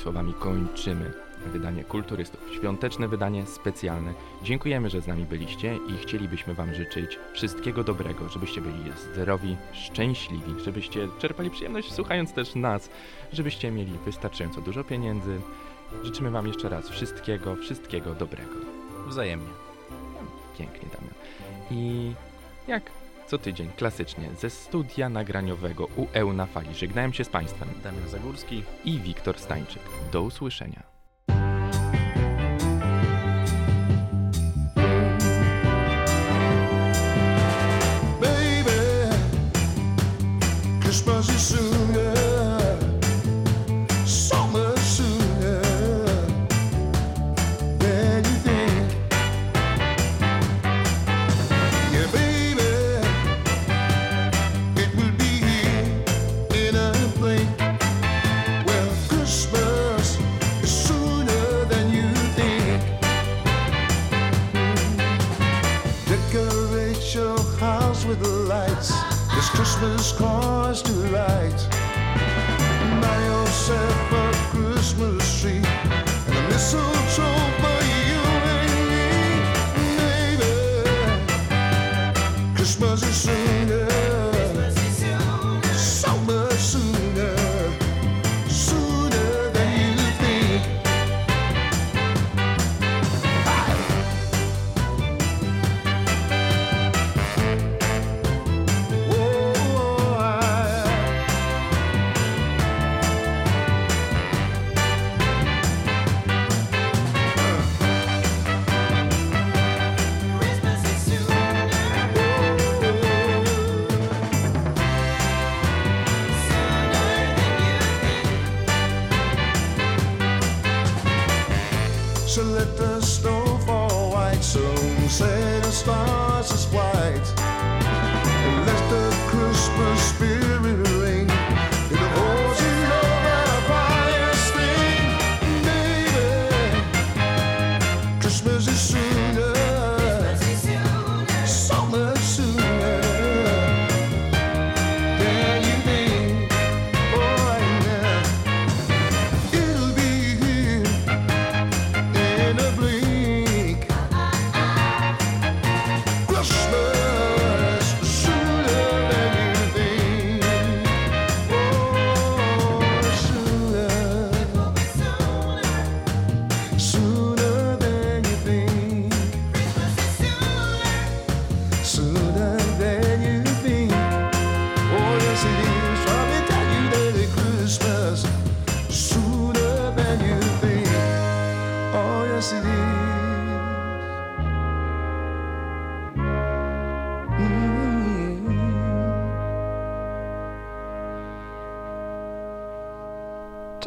słowami kończymy wydanie Kulturystów. Świąteczne wydanie specjalne. Dziękujemy, że z nami byliście i chcielibyśmy Wam życzyć wszystkiego dobrego, żebyście byli zdrowi, szczęśliwi, żebyście czerpali przyjemność słuchając też nas, żebyście mieli wystarczająco dużo pieniędzy. Życzymy Wam jeszcze raz wszystkiego, wszystkiego dobrego. Wzajemnie. Pięknie, Damian. I jak co tydzień, klasycznie, ze studia nagraniowego UE na fali żegnałem się z Państwem Damian Zagórski. i Wiktor Stańczyk. Do usłyszenia. Baby,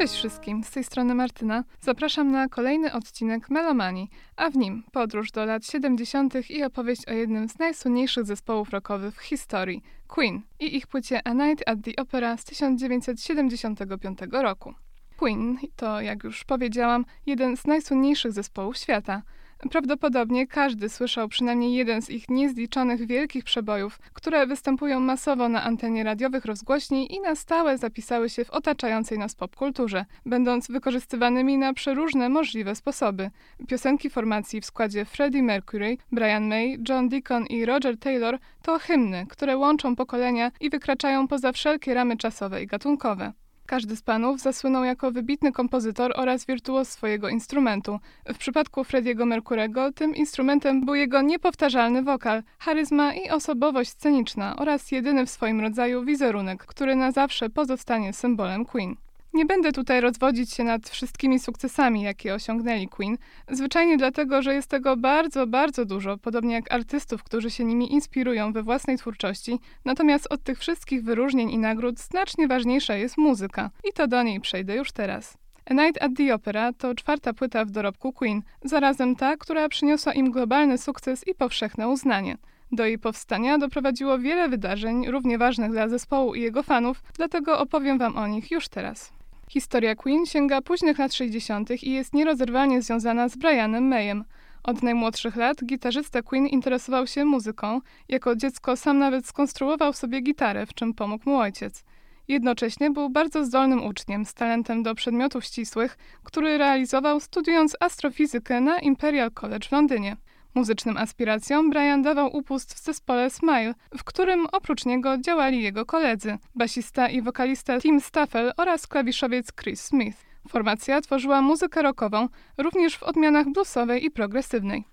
Cześć wszystkim, z tej strony Martyna. Zapraszam na kolejny odcinek Melomanii, a w nim podróż do lat 70. i opowieść o jednym z najsłynniejszych zespołów rockowych w historii Queen i ich płycie A Night at the Opera z 1975 roku. Queen to, jak już powiedziałam, jeden z najsłynniejszych zespołów świata. Prawdopodobnie każdy słyszał przynajmniej jeden z ich niezliczonych wielkich przebojów, które występują masowo na antenie radiowych rozgłośni i na stałe zapisały się w otaczającej nas popkulturze, będąc wykorzystywanymi na przeróżne możliwe sposoby. Piosenki formacji w składzie Freddie Mercury, Brian May, John Deacon i Roger Taylor to hymny, które łączą pokolenia i wykraczają poza wszelkie ramy czasowe i gatunkowe. Każdy z panów zasłynął jako wybitny kompozytor oraz wirtuoz swojego instrumentu. W przypadku Frediego Mercurego tym instrumentem był jego niepowtarzalny wokal, charyzma i osobowość sceniczna oraz jedyny w swoim rodzaju wizerunek, który na zawsze pozostanie symbolem Queen. Nie będę tutaj rozwodzić się nad wszystkimi sukcesami, jakie osiągnęli Queen, zwyczajnie dlatego, że jest tego bardzo, bardzo dużo, podobnie jak artystów, którzy się nimi inspirują we własnej twórczości, natomiast od tych wszystkich wyróżnień i nagród znacznie ważniejsza jest muzyka i to do niej przejdę już teraz. A Night at the Opera to czwarta płyta w dorobku Queen, zarazem ta, która przyniosła im globalny sukces i powszechne uznanie. Do jej powstania doprowadziło wiele wydarzeń, równie ważnych dla zespołu i jego fanów, dlatego opowiem Wam o nich już teraz. Historia Queen sięga późnych lat 60. i jest nierozerwalnie związana z Brianem Mayem. Od najmłodszych lat gitarzysta Queen interesował się muzyką. Jako dziecko sam nawet skonstruował sobie gitarę, w czym pomógł mu ojciec. Jednocześnie był bardzo zdolnym uczniem z talentem do przedmiotów ścisłych, który realizował studiując astrofizykę na Imperial College w Londynie. Muzycznym aspiracjom Brian dawał upust w zespole Smile, w którym oprócz niego działali jego koledzy, basista i wokalista Tim Staffel oraz klawiszowiec Chris Smith. Formacja tworzyła muzykę rockową, również w odmianach bluesowej i progresywnej.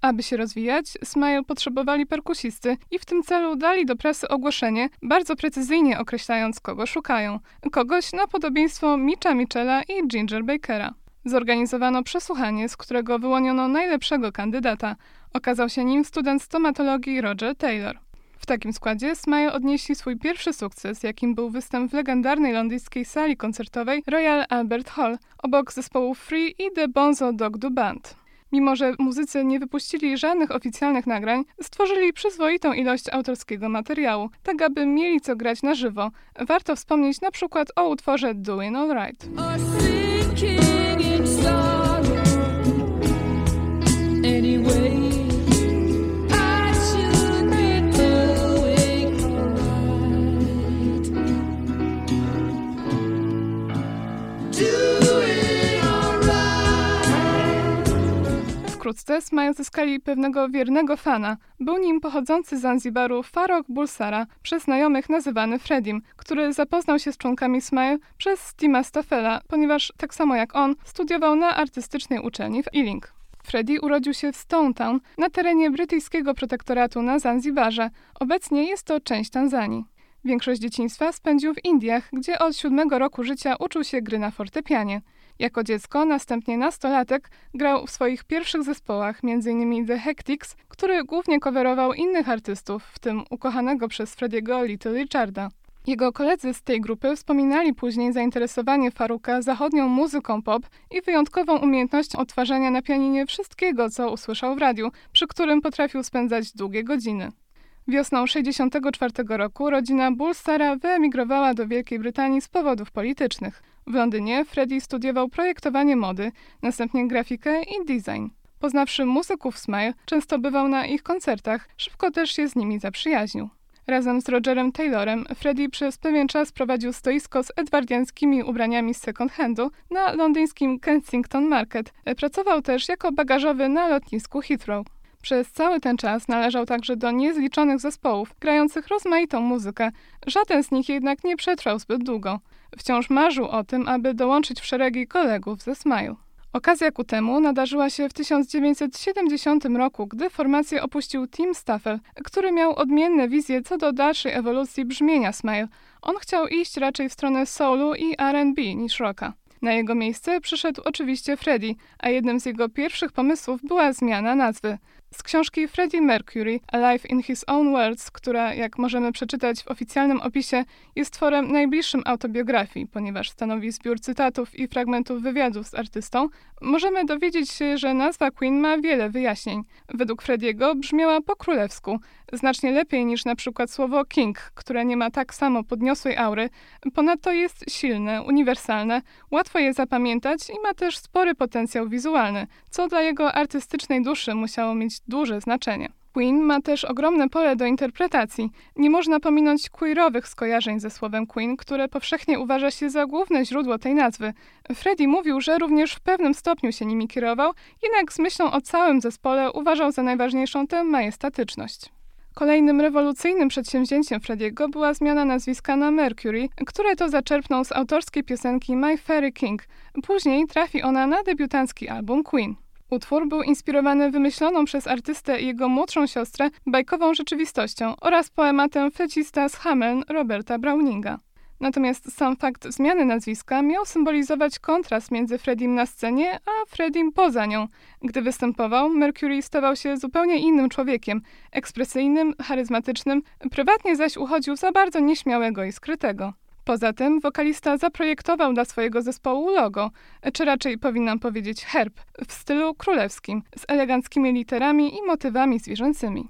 Aby się rozwijać, Smile potrzebowali perkusisty i w tym celu dali do prasy ogłoszenie, bardzo precyzyjnie określając, kogo szukają. Kogoś na podobieństwo Mitcha Michela i Ginger Bakera. Zorganizowano przesłuchanie, z którego wyłoniono najlepszego kandydata. Okazał się nim student stomatologii Roger Taylor. W takim składzie Smile odnieśli swój pierwszy sukces, jakim był występ w legendarnej londyńskiej sali koncertowej Royal Albert Hall, obok zespołów Free i The Bonzo Dog Do Band. Mimo, że muzycy nie wypuścili żadnych oficjalnych nagrań, stworzyli przyzwoitą ilość autorskiego materiału, tak aby mieli co grać na żywo. Warto wspomnieć na przykład o utworze Doing Alright. Wkrótce Smile zyskali pewnego wiernego fana. Był nim pochodzący z Zanzibaru Farok Bulsara, przez znajomych nazywany Fredim, który zapoznał się z członkami Smile przez Stima Staffela, ponieważ tak samo jak on studiował na artystycznej uczelni w Ealing. Freddie urodził się w Stone Town na terenie brytyjskiego protektoratu na Zanzibarze. Obecnie jest to część Tanzanii. Większość dzieciństwa spędził w Indiach, gdzie od siódmego roku życia uczył się gry na fortepianie. Jako dziecko, następnie nastolatek, grał w swoich pierwszych zespołach, m.in. The Hectics, który głównie coverował innych artystów, w tym ukochanego przez Frediego Little Richarda. Jego koledzy z tej grupy wspominali później zainteresowanie Faruka zachodnią muzyką pop i wyjątkową umiejętnością odtwarzania na pianinie wszystkiego, co usłyszał w radiu, przy którym potrafił spędzać długie godziny. Wiosną 1964 roku rodzina Bullstara wyemigrowała do Wielkiej Brytanii z powodów politycznych. W Londynie Freddie studiował projektowanie mody, następnie grafikę i design. Poznawszy muzyków Smile, często bywał na ich koncertach, szybko też się z nimi zaprzyjaźnił. Razem z Rogerem Taylorem Freddie przez pewien czas prowadził stoisko z edwardiańskimi ubraniami z second handu na londyńskim Kensington Market. Pracował też jako bagażowy na lotnisku Heathrow. Przez cały ten czas należał także do niezliczonych zespołów, grających rozmaitą muzykę. Żaden z nich jednak nie przetrwał zbyt długo. Wciąż marzył o tym, aby dołączyć w szeregi kolegów ze Smile. Okazja ku temu nadarzyła się w 1970 roku, gdy formację opuścił Tim Staffel, który miał odmienne wizje co do dalszej ewolucji brzmienia Smile. On chciał iść raczej w stronę soulu i R&B niż rocka. Na jego miejsce przyszedł oczywiście Freddie, a jednym z jego pierwszych pomysłów była zmiana nazwy. Z książki Freddie Mercury Alive in His Own Words, która, jak możemy przeczytać w oficjalnym opisie, jest tworem najbliższym autobiografii, ponieważ stanowi zbiór cytatów i fragmentów wywiadów z artystą, możemy dowiedzieć się, że nazwa Queen ma wiele wyjaśnień. Według Frediego brzmiała po królewsku, znacznie lepiej niż na przykład słowo king, które nie ma tak samo podniosłej aury, ponadto jest silne, uniwersalne, łatwo je zapamiętać i ma też spory potencjał wizualny, co dla jego artystycznej duszy musiało mieć duże znaczenie. Queen ma też ogromne pole do interpretacji. Nie można pominąć queerowych skojarzeń ze słowem Queen, które powszechnie uważa się za główne źródło tej nazwy. Freddie mówił, że również w pewnym stopniu się nimi kierował, jednak z myślą o całym zespole uważał za najważniejszą tę majestatyczność. Kolejnym rewolucyjnym przedsięwzięciem Frediego była zmiana nazwiska na Mercury, które to zaczerpnął z autorskiej piosenki My Fairy King. Później trafi ona na debiutancki album Queen. Utwór był inspirowany wymyśloną przez artystę i jego młodszą siostrę bajkową rzeczywistością oraz poematem Flecista z Hameln Roberta Browninga. Natomiast sam fakt zmiany nazwiska miał symbolizować kontrast między Fredim na scenie, a Fredim poza nią. Gdy występował, Mercury stawał się zupełnie innym człowiekiem, ekspresyjnym, charyzmatycznym, prywatnie zaś uchodził za bardzo nieśmiałego i skrytego. Poza tym wokalista zaprojektował dla swojego zespołu logo, czy raczej powinnam powiedzieć herb, w stylu królewskim, z eleganckimi literami i motywami zwierzęcymi.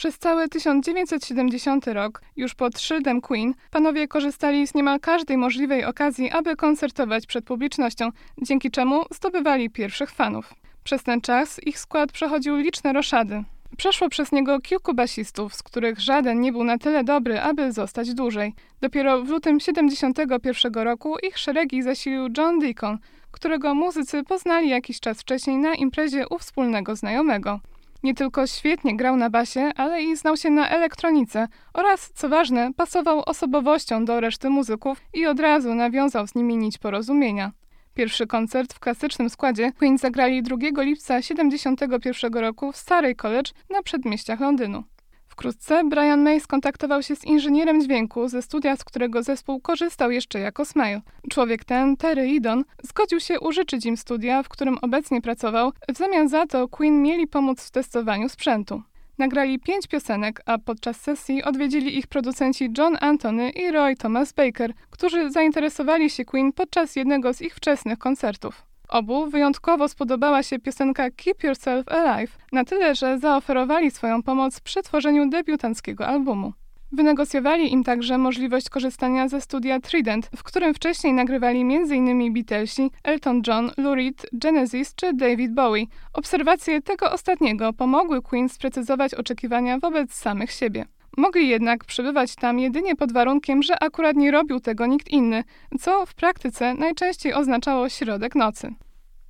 Przez cały 1970 rok, już pod szyldem Queen, panowie korzystali z niemal każdej możliwej okazji, aby koncertować przed publicznością, dzięki czemu zdobywali pierwszych fanów. Przez ten czas ich skład przechodził liczne roszady. przeszło przez niego kilku basistów, z których żaden nie był na tyle dobry, aby zostać dłużej. Dopiero w lutym 71 roku ich szeregi zasilił John Deacon, którego muzycy poznali jakiś czas wcześniej na imprezie u wspólnego znajomego. Nie tylko świetnie grał na basie, ale i znał się na elektronice oraz, co ważne, pasował osobowością do reszty muzyków i od razu nawiązał z nimi nić porozumienia. Pierwszy koncert w klasycznym składzie Queen zagrali 2 lipca 1971 roku w Starej College na przedmieściach Londynu. Wkrótce Brian May skontaktował się z inżynierem dźwięku ze studia, z którego zespół korzystał jeszcze jako Smile. Człowiek ten, Terry Idon, zgodził się użyczyć im studia, w którym obecnie pracował. W zamian za to Queen mieli pomóc w testowaniu sprzętu. Nagrali pięć piosenek, a podczas sesji odwiedzili ich producenci John Anthony i Roy Thomas Baker, którzy zainteresowali się Queen podczas jednego z ich wczesnych koncertów. Obu wyjątkowo spodobała się piosenka Keep Yourself Alive, na tyle, że zaoferowali swoją pomoc przy tworzeniu debiutanckiego albumu. Wynegocjowali im także możliwość korzystania ze studia Trident, w którym wcześniej nagrywali m.in. Beatlesi, Elton John, Lou Reed, Genesis czy David Bowie. Obserwacje tego ostatniego pomogły Queen sprecyzować oczekiwania wobec samych siebie. Mogli jednak przebywać tam jedynie pod warunkiem, że akurat nie robił tego nikt inny, co w praktyce najczęściej oznaczało środek nocy.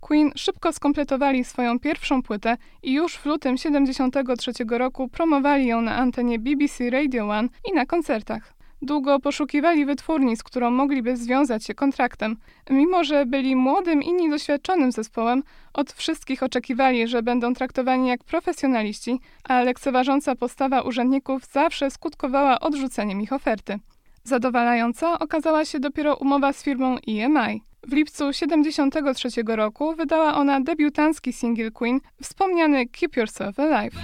Queen szybko skompletowali swoją pierwszą płytę i już w lutym 73 roku promowali ją na antenie BBC Radio One i na koncertach. Długo poszukiwali wytwórni, z którą mogliby związać się kontraktem. Mimo, że byli młodym i niedoświadczonym zespołem, od wszystkich oczekiwali, że będą traktowani jak profesjonaliści, a lekceważąca postawa urzędników zawsze skutkowała odrzuceniem ich oferty. Zadowalająca okazała się dopiero umowa z firmą EMI. W lipcu 1973 roku wydała ona debiutancki singiel Queen, wspomniany Keep Yourself Alive.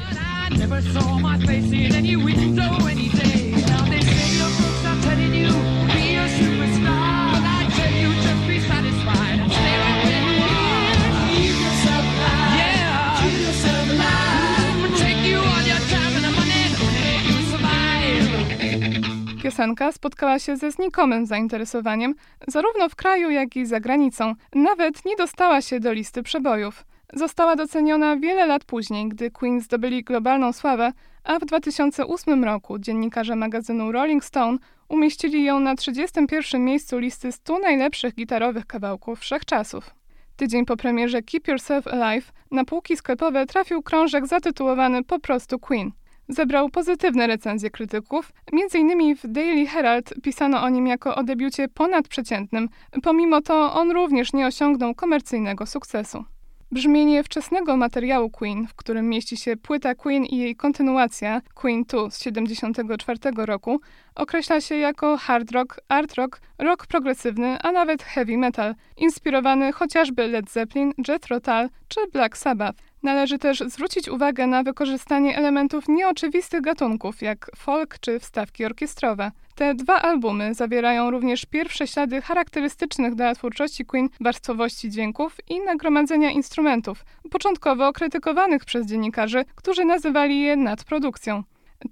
Piosenka spotkała się ze znikomym zainteresowaniem, zarówno w kraju, jak i za granicą. Nawet nie dostała się do listy przebojów. Została doceniona wiele lat później, gdy Queen zdobyli globalną sławę, a w 2008 roku dziennikarze magazynu Rolling Stone umieścili ją na 31 miejscu listy 100 najlepszych gitarowych kawałków wszechczasów. Tydzień po premierze Keep Yourself Alive na półki sklepowe trafił krążek zatytułowany po prostu Queen. Zebrał pozytywne recenzje krytyków, m.in. w Daily Herald pisano o nim jako o debiucie ponadprzeciętnym, pomimo to on również nie osiągnął komercyjnego sukcesu. Brzmienie wczesnego materiału Queen, w którym mieści się płyta Queen i jej kontynuacja Queen 2 z 1974 roku, określa się jako hard rock, art rock, rock progresywny, a nawet heavy metal, inspirowany chociażby Led Zeppelin, Jethro Tull czy Black Sabbath. Należy też zwrócić uwagę na wykorzystanie elementów nieoczywistych gatunków, jak folk czy wstawki orkiestrowe. Te dwa albumy zawierają również pierwsze ślady charakterystycznych dla twórczości Queen warstwowości dźwięków i nagromadzenia instrumentów, początkowo krytykowanych przez dziennikarzy, którzy nazywali je nadprodukcją.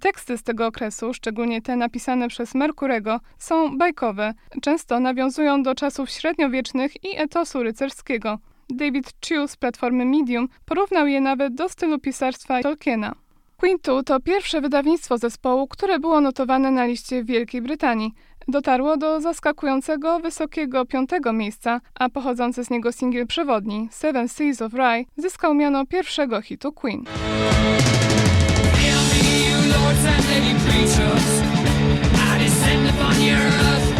Teksty z tego okresu, szczególnie te napisane przez Merkurego, są bajkowe, często nawiązują do czasów średniowiecznych i etosu rycerskiego. David Chew z platformy Medium porównał je nawet do stylu pisarstwa Tolkiena. Queen 2 to pierwsze wydawnictwo zespołu, które było notowane na liście w Wielkiej Brytanii. Dotarło do zaskakującego wysokiego piątego miejsca, a pochodzący z niego singiel przewodni Seven Seas of Rye zyskał miano pierwszego hitu Queen. Me, you lords and lady preachers. I descend upon your earth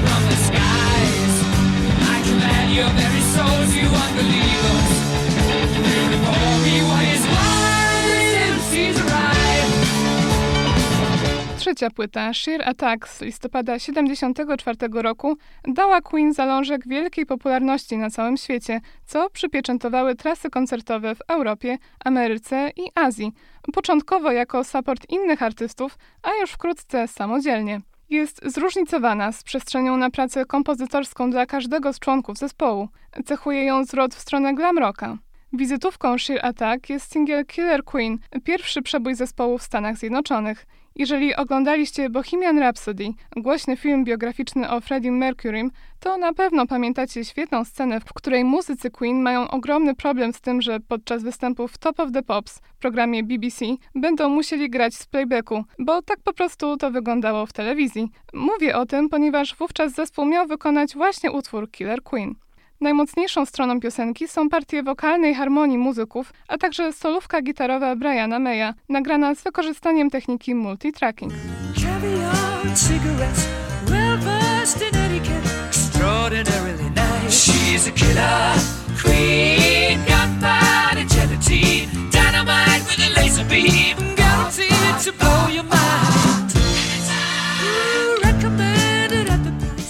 Trzecia płyta, Sheer Attack z listopada 1974 roku, dała Queen zalążek wielkiej popularności na całym świecie, co przypieczętowały trasy koncertowe w Europie, Ameryce i Azji, początkowo jako support innych artystów, a już wkrótce samodzielnie. Jest zróżnicowana z przestrzenią na pracę kompozytorską dla każdego z członków zespołu. Cechuje ją zwrot w stronę glam rocka. Wizytówką Sheer Attack jest singiel Killer Queen, pierwszy przebój zespołu w Stanach Zjednoczonych. Jeżeli oglądaliście Bohemian Rhapsody, głośny film biograficzny o Freddie Mercurym, to na pewno pamiętacie świetną scenę, w której muzycy Queen mają ogromny problem z tym, że podczas występów Top of the Pops w programie BBC będą musieli grać z playbacku, bo tak po prostu to wyglądało w telewizji. Mówię o tym, ponieważ wówczas zespół miał wykonać właśnie utwór Killer Queen. Najmocniejszą stroną piosenki są partie wokalnej harmonii muzyków, a także solówka gitarowa Briana Maya, nagrana z wykorzystaniem techniki multitracking. Caviar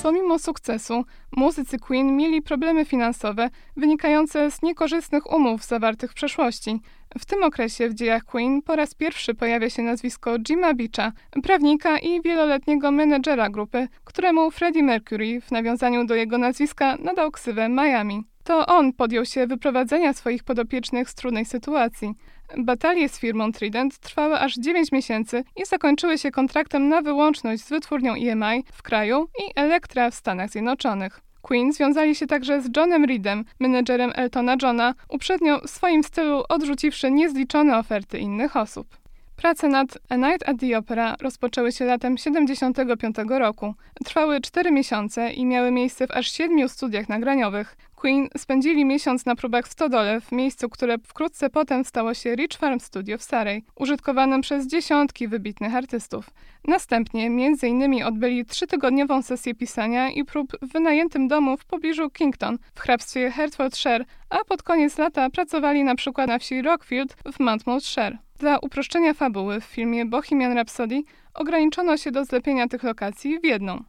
Pomimo sukcesu, muzycy Queen mieli problemy finansowe wynikające z niekorzystnych umów zawartych w przeszłości. W tym okresie w dziejach Queen po raz pierwszy pojawia się nazwisko Jima Beacha, prawnika i wieloletniego menedżera grupy, któremu Freddie Mercury w nawiązaniu do jego nazwiska nadał ksywę Miami. To on podjął się wyprowadzenia swoich podopiecznych z trudnej sytuacji. Batalie z firmą Trident trwały aż 9 miesięcy i zakończyły się kontraktem na wyłączność z wytwórnią EMI w kraju i Elektra w Stanach Zjednoczonych. Queen związali się także z Johnem Reedem, menedżerem Eltona Johna, uprzednio w swoim stylu odrzuciwszy niezliczone oferty innych osób. Prace nad A Night at the Opera rozpoczęły się latem 75 roku. Trwały 4 miesiące i miały miejsce w aż 7 studiach nagraniowych. Queen spędzili miesiąc na próbach w Stodole, w miejscu, które wkrótce potem stało się Rich Farm Studio w Sarej, użytkowanym przez dziesiątki wybitnych artystów. Następnie innymi odbyli trzytygodniową sesję pisania i prób w wynajętym domu w pobliżu Kington w hrabstwie Hertfordshire, a pod koniec lata pracowali na przykład na wsi Rockfield w Monmouthshire. Dla uproszczenia fabuły w filmie Bohemian Rhapsody ograniczono się do zlepienia tych lokacji w jedną.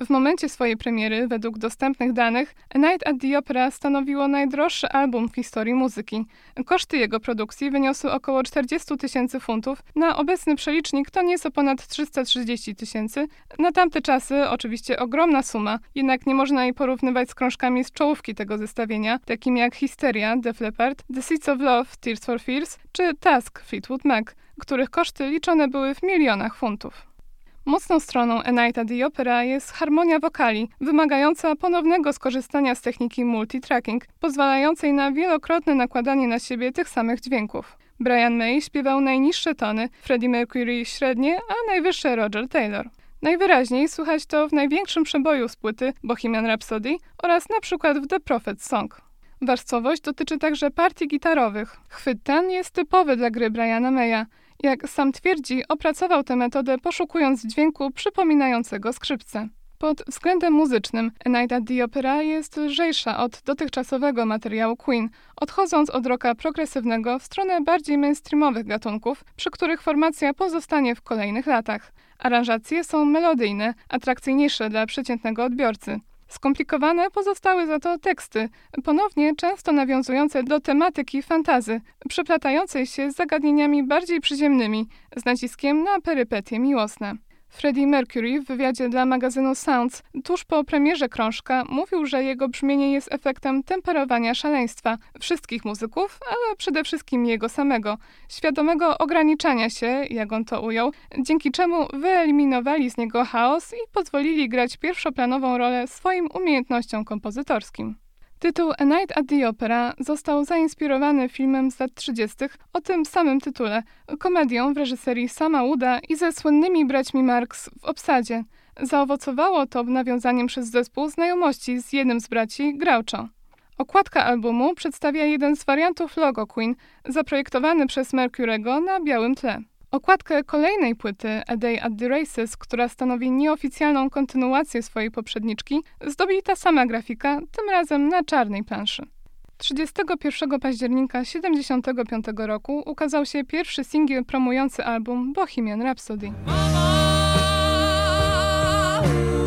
W momencie swojej premiery, według dostępnych danych, A Night at the Opera stanowiło najdroższy album w historii muzyki. Koszty jego produkcji wyniosły około 40 tysięcy funtów, na obecny przelicznik to nieco ponad 330 tysięcy. Na tamte czasy oczywiście ogromna suma, jednak nie można jej porównywać z krążkami z czołówki tego zestawienia, takimi jak Hysteria, Def Leppard, The Seeds of Love, Tears for Fears czy Task, Fleetwood Mac, których koszty liczone były w milionach funtów. Mocną stroną A Night at the Opera jest harmonia wokali, wymagająca ponownego skorzystania z techniki multitracking, pozwalającej na wielokrotne nakładanie na siebie tych samych dźwięków. Brian May śpiewał najniższe tony, Freddie Mercury średnie, a najwyższe Roger Taylor. Najwyraźniej słychać to w największym przeboju z płyty Bohemian Rhapsody oraz na przykład w The Prophet Song. Warstwowość dotyczy także partii gitarowych. Chwyt ten jest typowy dla gry Briana Maya. Jak sam twierdzi, opracował tę metodę poszukując dźwięku przypominającego skrzypce. Pod względem muzycznym Night at the Opera jest lżejsza od dotychczasowego materiału Queen, odchodząc od rocka progresywnego w stronę bardziej mainstreamowych gatunków, przy których formacja pozostanie w kolejnych latach. Aranżacje są melodyjne, atrakcyjniejsze dla przeciętnego odbiorcy. Skomplikowane pozostały za to teksty, ponownie często nawiązujące do tematyki fantazy, przeplatającej się z zagadnieniami bardziej przyziemnymi, z naciskiem na perypetie miłosne. Freddie Mercury w wywiadzie dla magazynu Sounds tuż po premierze krążka mówił, że jego brzmienie jest efektem temperowania szaleństwa wszystkich muzyków, ale przede wszystkim jego samego, świadomego ograniczania się, jak on to ujął, dzięki czemu wyeliminowali z niego chaos i pozwolili grać pierwszoplanową rolę swoim umiejętnościom kompozytorskim. Tytuł A Night at the Opera został zainspirowany filmem z lat 30. o tym samym tytule, komedią w reżyserii Sama Wooda i ze słynnymi braćmi Marx w obsadzie. Zaowocowało to nawiązaniem przez zespół znajomości z jednym z braci, Groucho. Okładka albumu przedstawia jeden z wariantów logo Queen, zaprojektowany przez Mercurego na białym tle. Okładkę kolejnej płyty A Day at the Races, która stanowi nieoficjalną kontynuację swojej poprzedniczki, zdobi ta sama grafika, tym razem na czarnej planszy. 31 października 1975 roku ukazał się pierwszy singiel promujący album Bohemian Rhapsody. Utwór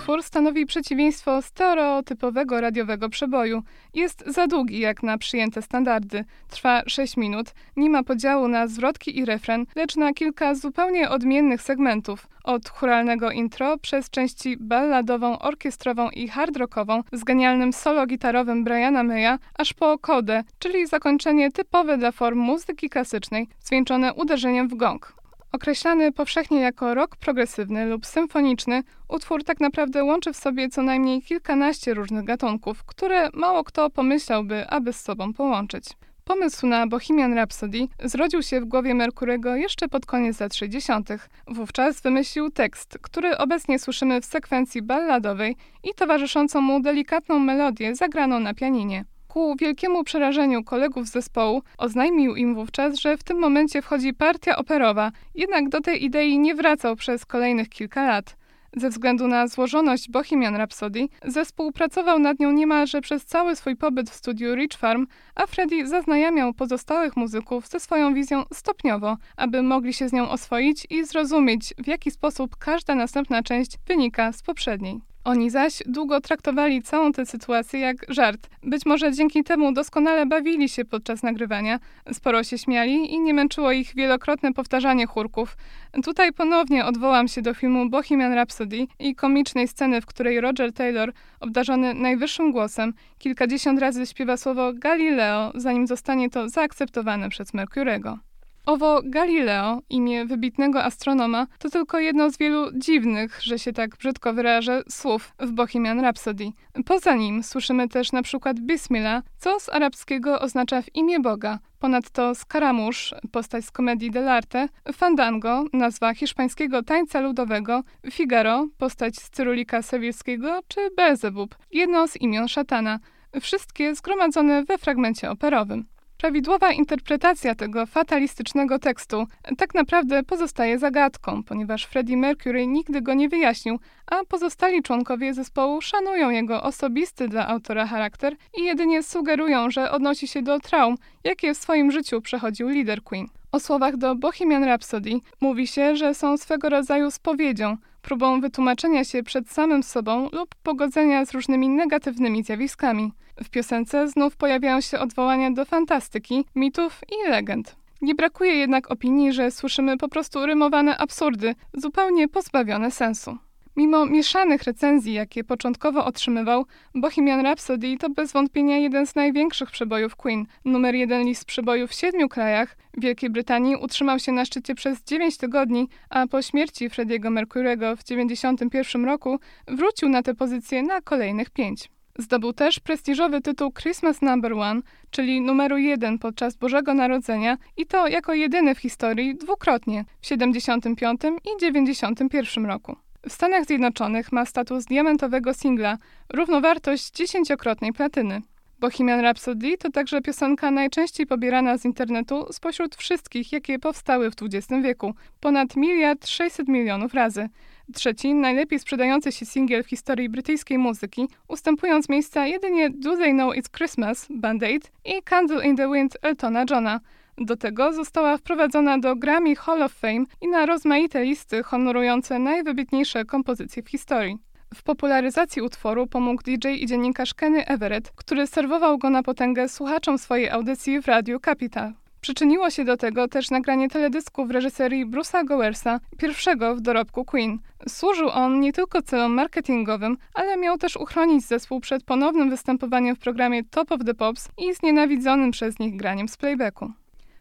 Utwór stanowi przeciwieństwo stereotypowego radiowego przeboju. Jest za długi jak na przyjęte standardy. Trwa 6 minut, nie ma podziału na zwrotki i refren, lecz na kilka zupełnie odmiennych segmentów. Od churalnego intro przez części balladową, orkiestrową i hard rockową z genialnym solo gitarowym Briana Maya, aż po kodę, czyli zakończenie typowe dla form muzyki klasycznej, zwieńczone uderzeniem w gong. Określany powszechnie jako rock progresywny lub symfoniczny, utwór tak naprawdę łączy w sobie co najmniej kilkanaście różnych gatunków, które mało kto pomyślałby, aby z sobą połączyć. Pomysł na Bohemian Rhapsody zrodził się w głowie Merkurego jeszcze pod koniec lat 60. Wówczas wymyślił tekst, który obecnie słyszymy w sekwencji balladowej i towarzyszącą mu delikatną melodię zagraną na pianinie. Ku wielkiemu przerażeniu kolegów z zespołu oznajmił im wówczas, że w tym momencie wchodzi partia operowa, jednak do tej idei nie wracał przez kolejnych kilka lat. Ze względu na złożoność Bohemian Rhapsody, zespół pracował nad nią niemalże przez cały swój pobyt w studiu Rich Farm, a Freddie zaznajamiał pozostałych muzyków ze swoją wizją stopniowo, aby mogli się z nią oswoić i zrozumieć, w jaki sposób każda następna część wynika z poprzedniej. Oni zaś długo traktowali całą tę sytuację jak żart. Być może dzięki temu doskonale bawili się podczas nagrywania, sporo się śmiali i nie męczyło ich wielokrotne powtarzanie chórków. Tutaj ponownie odwołam się do filmu Bohemian Rhapsody i komicznej sceny, w której Roger Taylor, obdarzony najwyższym głosem, kilkadziesiąt razy śpiewa słowo Galileo, zanim zostanie to zaakceptowane przez Mercurego. Owo Galileo, imię wybitnego astronoma, to tylko jedno z wielu dziwnych, że się tak brzydko wyrażę, słów w Bohemian Rhapsody. Poza nim słyszymy też na przykład Bismillah, co z arabskiego oznacza w imię Boga. Ponadto Scaramouche, postać z komedii dell'arte, Fandango, nazwa hiszpańskiego tańca ludowego, Figaro, postać z Cyrulika Sewilskiego, czy Beelzebub, jedno z imion szatana. Wszystkie zgromadzone we fragmencie operowym. Prawidłowa interpretacja tego fatalistycznego tekstu tak naprawdę pozostaje zagadką, ponieważ Freddie Mercury nigdy go nie wyjaśnił, a pozostali członkowie zespołu szanują jego osobisty dla autora charakter i jedynie sugerują, że odnosi się do traum, jakie w swoim życiu przechodził lider Queen. O słowach do Bohemian Rhapsody mówi się, że są swego rodzaju spowiedzią, próbą wytłumaczenia się przed samym sobą lub pogodzenia z różnymi negatywnymi zjawiskami. W piosence znów pojawiają się odwołania do fantastyki, mitów i legend. Nie brakuje jednak opinii, że słyszymy po prostu rymowane absurdy, zupełnie pozbawione sensu. Mimo mieszanych recenzji, jakie początkowo otrzymywał, Bohemian Rhapsody to bez wątpienia jeden z największych przebojów Queen. Numer jeden list przebojów w siedmiu krajach. Wielkiej Brytanii utrzymał się na szczycie przez 9 tygodni, a po śmierci Freddie'ego Mercury'ego w 1991 roku wrócił na tę pozycję na kolejnych pięć. Zdobył też prestiżowy tytuł Christmas Number One, czyli numeru jeden podczas Bożego Narodzenia i to jako jedyny w historii dwukrotnie w 75 i 91 roku. W Stanach Zjednoczonych ma status diamentowego singla, równowartość dziesięciokrotnej platyny. Bohemian Rhapsody to także piosenka najczęściej pobierana z internetu spośród wszystkich, jakie powstały w XX wieku, ponad miliard 600 milionów razy. Trzeci, najlepiej sprzedający się singiel w historii brytyjskiej muzyki, ustępując miejsca jedynie Do They Know It's Christmas, Band Aid i Candle in the Wind Eltona Johna. Do tego została wprowadzona do Grammy Hall of Fame i na rozmaite listy honorujące najwybitniejsze kompozycje w historii. W popularyzacji utworu pomógł DJ i dziennikarz Kenny Everett, który serwował go na potęgę słuchaczom swojej audycji w Radiu Capital. Przyczyniło się do tego też nagranie teledysku w reżyserii Bruce'a Gowersa, pierwszego w dorobku Queen. Służył on nie tylko celom marketingowym, ale miał też uchronić zespół przed ponownym występowaniem w programie Top of the Pops i znienawidzonym przez nich graniem z playbacku.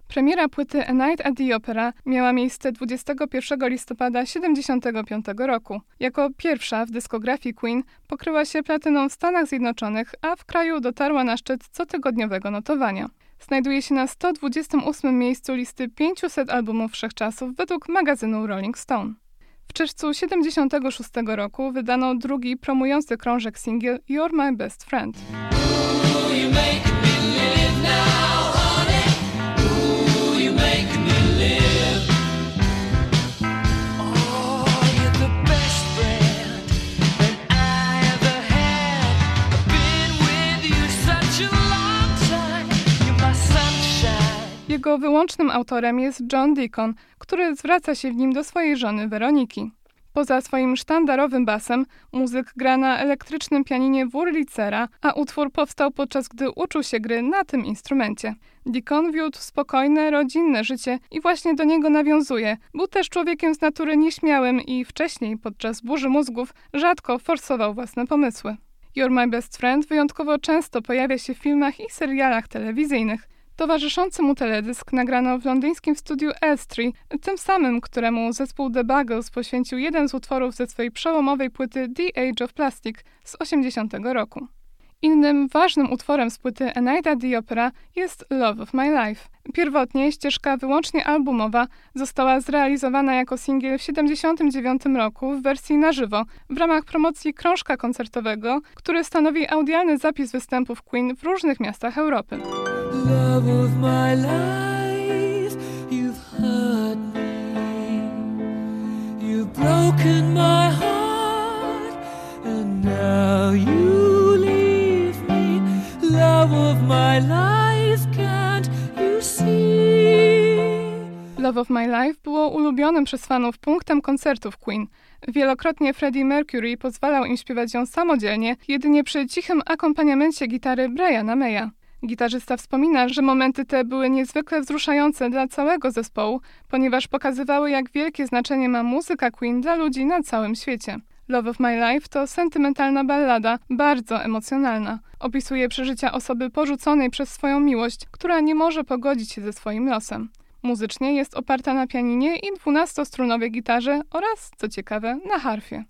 Premiera płyty A Night at the Opera miała miejsce 21 listopada 1975 roku. Jako pierwsza w dyskografii Queen pokryła się platyną w Stanach Zjednoczonych, a w kraju dotarła na szczyt cotygodniowego notowania. Znajduje się na 128 miejscu listy 500 albumów wszechczasów według magazynu Rolling Stone. W czerwcu 1976 roku wydano drugi promujący krążek singiel You're My Best Friend. Jego wyłącznym autorem jest John Deacon, który zwraca się w nim do swojej żony Weroniki. Poza swoim sztandarowym basem, muzyk gra na elektrycznym pianinie Wurlitzera, a utwór powstał podczas gdy uczył się gry na tym instrumencie. Deacon wiódł spokojne, rodzinne życie i właśnie do niego nawiązuje. Był też człowiekiem z natury nieśmiałym i wcześniej, podczas burzy mózgów, rzadko forsował własne pomysły. You're My Best Friend wyjątkowo często pojawia się w filmach i serialach telewizyjnych. Towarzyszący mu teledysk nagrano w londyńskim studiu Elstree, tym samym, któremu zespół The Buggles poświęcił jeden z utworów ze swojej przełomowej płyty The Age of Plastic z 80 roku. Innym ważnym utworem z płyty Eneida the Opera jest Love of My Life. Pierwotnie ścieżka wyłącznie albumowa została zrealizowana jako singiel w 79 roku w wersji na żywo w ramach promocji krążka koncertowego, który stanowi audialny zapis występów Queen w różnych miastach Europy. Love of my life, you've hurt me. You've broken my heart, and now you leave me. Love of my life, can't you see? Love of My Life było ulubionym przez fanów punktem koncertów Queen. Wielokrotnie Freddie Mercury pozwalał im śpiewać ją samodzielnie, jedynie przy cichym akompaniamencie gitary Briana Maya. Gitarzysta wspomina, że momenty te były niezwykle wzruszające dla całego zespołu, ponieważ pokazywały, jak wielkie znaczenie ma muzyka Queen dla ludzi na całym świecie. Love of My Life to sentymentalna ballada, bardzo emocjonalna. Opisuje przeżycia osoby porzuconej przez swoją miłość, która nie może pogodzić się ze swoim losem. Muzycznie jest oparta na pianinie i 12-strunowej gitarze oraz, co ciekawe, na harfie.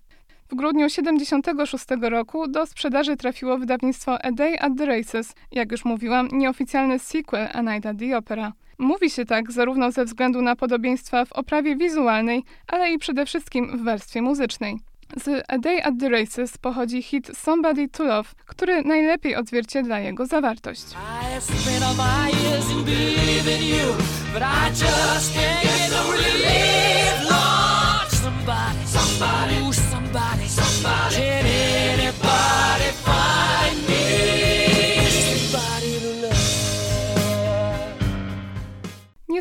W grudniu 1976 roku do sprzedaży trafiło wydawnictwo A Day at the Races, jak już mówiłam, nieoficjalny sequel A Night at the Opera. Mówi się tak zarówno ze względu na podobieństwa w oprawie wizualnej, ale i przede wszystkim w warstwie muzycznej. Z A Day at the Races pochodzi hit Somebody to Love, który najlepiej odzwierciedla jego zawartość. I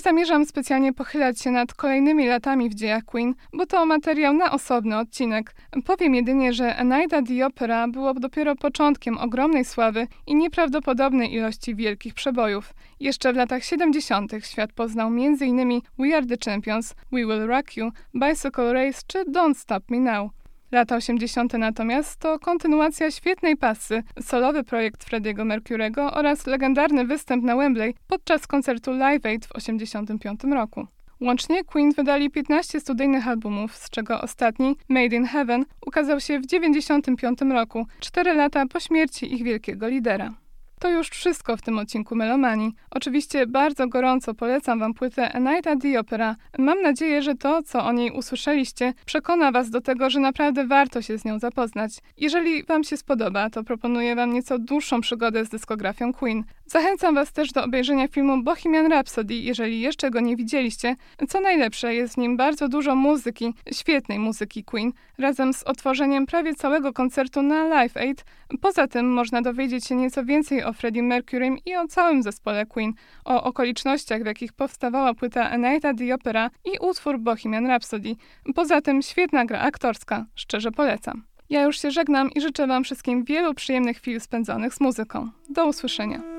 zamierzam specjalnie pochylać się nad kolejnymi latami w dziejach Queen, bo to materiał na osobny odcinek. Powiem jedynie, że Eneida the Opera było dopiero początkiem ogromnej sławy i nieprawdopodobnej ilości wielkich przebojów. Jeszcze w latach 70. świat poznał m.in. We Are the Champions, We Will Rock You, Bicycle Race czy Don't Stop Me Now. Lata 80. natomiast to kontynuacja świetnej pasy, solowy projekt Frediego Mercurego oraz legendarny występ na Wembley podczas koncertu Live Aid w 85 roku. Łącznie Queen wydali 15 studyjnych albumów, z czego ostatni, Made in Heaven, ukazał się w 95 roku, 4 lata po śmierci ich wielkiego lidera. To już wszystko w tym odcinku Melomanii. Oczywiście bardzo gorąco polecam Wam płytę A Night at the Opera. Mam nadzieję, że to, co o niej usłyszeliście, przekona Was do tego, że naprawdę warto się z nią zapoznać. Jeżeli Wam się spodoba, to proponuję Wam nieco dłuższą przygodę z dyskografią Queen. Zachęcam Was też do obejrzenia filmu Bohemian Rhapsody, jeżeli jeszcze go nie widzieliście. Co najlepsze, jest w nim bardzo dużo muzyki, świetnej muzyki Queen, razem z otworzeniem prawie całego koncertu na Live Aid. Poza tym można dowiedzieć się nieco więcej o Freddie Mercurym i o całym zespole Queen, o okolicznościach, w jakich powstawała płyta A Night the Opera i utwór Bohemian Rhapsody. Poza tym świetna gra aktorska, szczerze polecam. Ja już się żegnam i życzę Wam wszystkim wielu przyjemnych chwil spędzonych z muzyką. Do usłyszenia.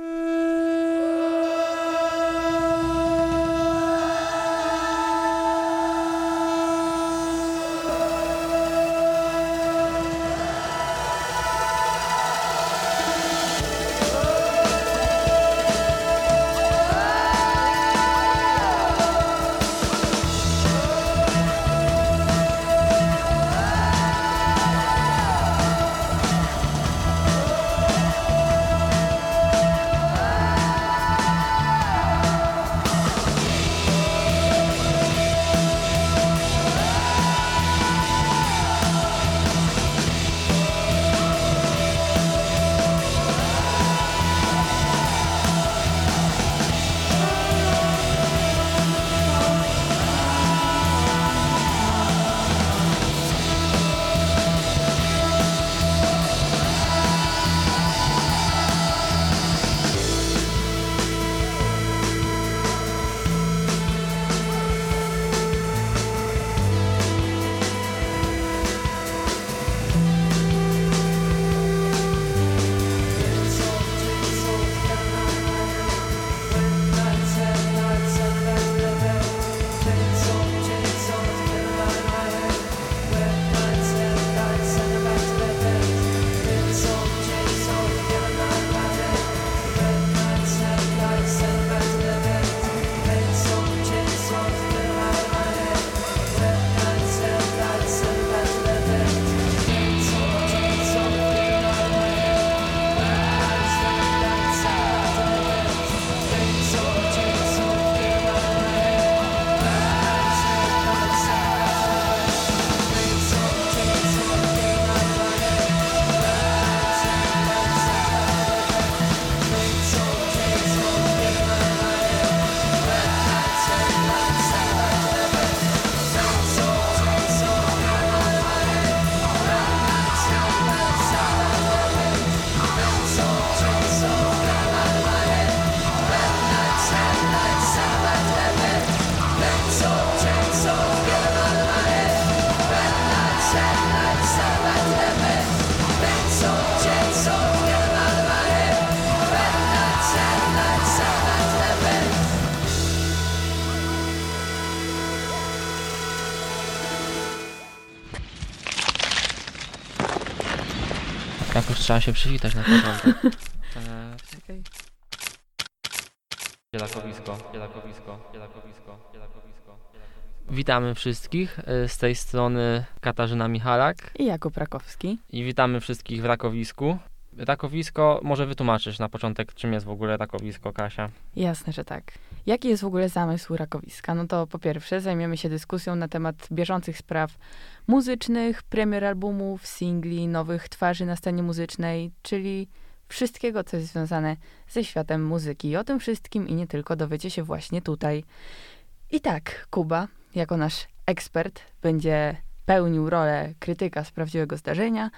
Trzeba się przywitać na początek. Eee, czekaj. Dzielakowisko, dzielakowisko, dzielakowisko, dzielakowisko. Witamy wszystkich. e, Z tej strony Katarzyna Michalak I Jakub Rakowski. i witamy wszystkich w Rakowisku. Rakowisko, może wytłumaczysz na początek, czym jest w ogóle Rakowisko, Kasia? Jasne, że tak. Jaki jest w ogóle zamysł Rakowiska? No to po pierwsze zajmiemy się dyskusją na temat bieżących spraw muzycznych, premier albumów, singli, nowych twarzy na scenie muzycznej, czyli wszystkiego, co jest związane ze światem muzyki. I o tym wszystkim i nie tylko dowiecie się właśnie tutaj. I tak, Kuba, jako nasz ekspert, będzie pełnił rolę krytyka z prawdziwego zdarzenia.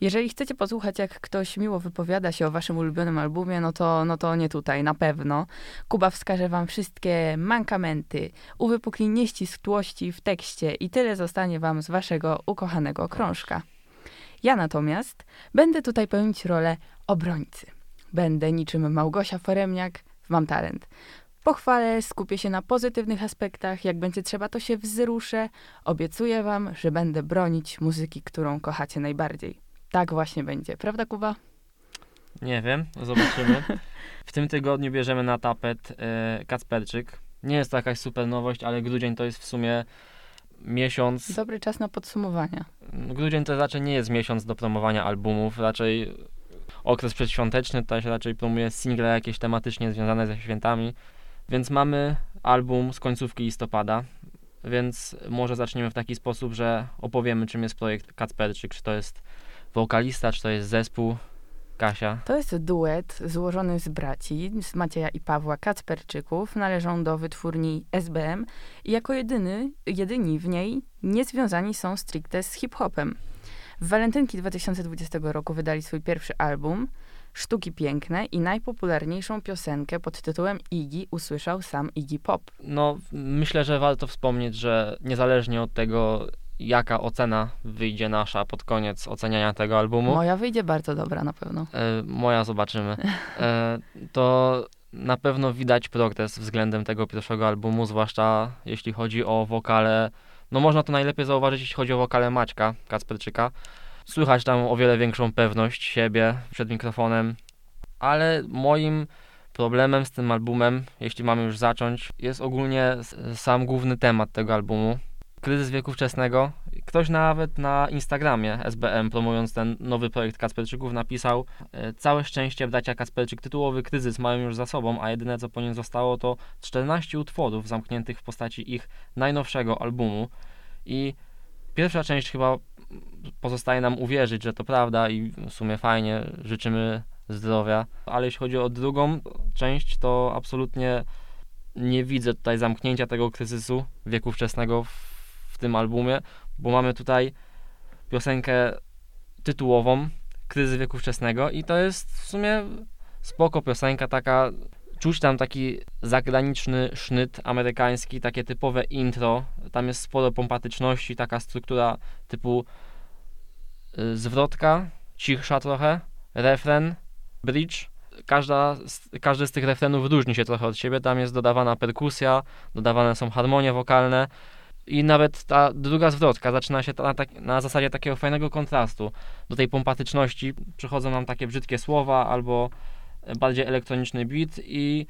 Jeżeli chcecie posłuchać, jak ktoś miło wypowiada się o waszym ulubionym albumie, no to, no to nie tutaj, na pewno. Kuba wskaże wam wszystkie mankamenty, uwypukli nieścisłości w tekście i tyle zostanie wam z waszego ukochanego krążka. Ja natomiast będę tutaj pełnić rolę obrońcy. Będę niczym Małgosia Foremniak w Mam Talent. Pochwalę, skupię się na pozytywnych aspektach, jak będzie trzeba, to się wzruszę. Obiecuję wam, że będę bronić muzyki, którą kochacie najbardziej. Tak właśnie będzie, prawda Kuba? Nie wiem, zobaczymy. W tym tygodniu bierzemy na tapet e, Kacperczyk. Nie jest to jakaś super nowość, ale grudzień to jest w sumie miesiąc. Dobry czas na podsumowania. Grudzień to raczej nie jest miesiąc do promowania albumów, raczej okres przedświąteczny, tutaj się raczej promuje single jakieś tematycznie związane ze świętami. Więc mamy album z końcówki listopada, więc może zaczniemy w taki sposób, że opowiemy czym jest projekt Kacperczyk, czy to jest wokalista, czy to jest zespół. Kasia. To jest duet złożony z braci, z Macieja i Pawła Kacperczyków. Należą do wytwórni SBM i jako jedyny, jedyni w niej nie związani są stricte z hip-hopem. W walentynki 2020 roku wydali swój pierwszy album, Sztuki Piękne i najpopularniejszą piosenkę pod tytułem Iggy usłyszał sam Iggy Pop. No, myślę, że warto wspomnieć, że niezależnie od tego, jaka ocena wyjdzie nasza pod koniec oceniania tego albumu, Moja wyjdzie bardzo dobra na pewno. e, moja zobaczymy, e, to na pewno widać progres względem tego pierwszego albumu, zwłaszcza jeśli chodzi o wokale. No można to najlepiej zauważyć, jeśli chodzi o wokale Maćka Kacperczyka. Słychać tam o wiele większą pewność siebie przed mikrofonem, ale moim problemem z tym albumem, jeśli mamy już zacząć, jest ogólnie sam główny temat tego albumu. Kryzys wieku wczesnego. Ktoś nawet na Instagramie SBM, promując ten nowy projekt Kacperczyków, napisał e, Całe szczęście bracia Kacperczyk tytułowy kryzys mają już za sobą, a jedyne co po nim zostało to 14 utworów zamkniętych w postaci ich najnowszego albumu. I pierwsza część chyba pozostaje nam uwierzyć, że to prawda i w sumie fajnie, życzymy zdrowia. Ale jeśli chodzi o drugą część, to absolutnie nie widzę tutaj zamknięcia tego kryzysu wieku wczesnego w, w tym albumie, bo mamy tutaj piosenkę tytułową Kryzys wieku wczesnego i to jest w sumie spoko piosenka, taka czuć tam taki zagraniczny sznyt amerykański, takie typowe intro, tam jest sporo pompatyczności, taka struktura typu y, zwrotka, cichsza trochę, refren, bridge. Każda, każdy z tych refrenów różni się trochę od siebie. Tam jest dodawana perkusja, dodawane są harmonie wokalne i nawet ta druga zwrotka zaczyna się na, tak, na zasadzie takiego fajnego kontrastu. Do tej pompatyczności przychodzą nam takie brzydkie słowa albo e, bardziej elektroniczny beat i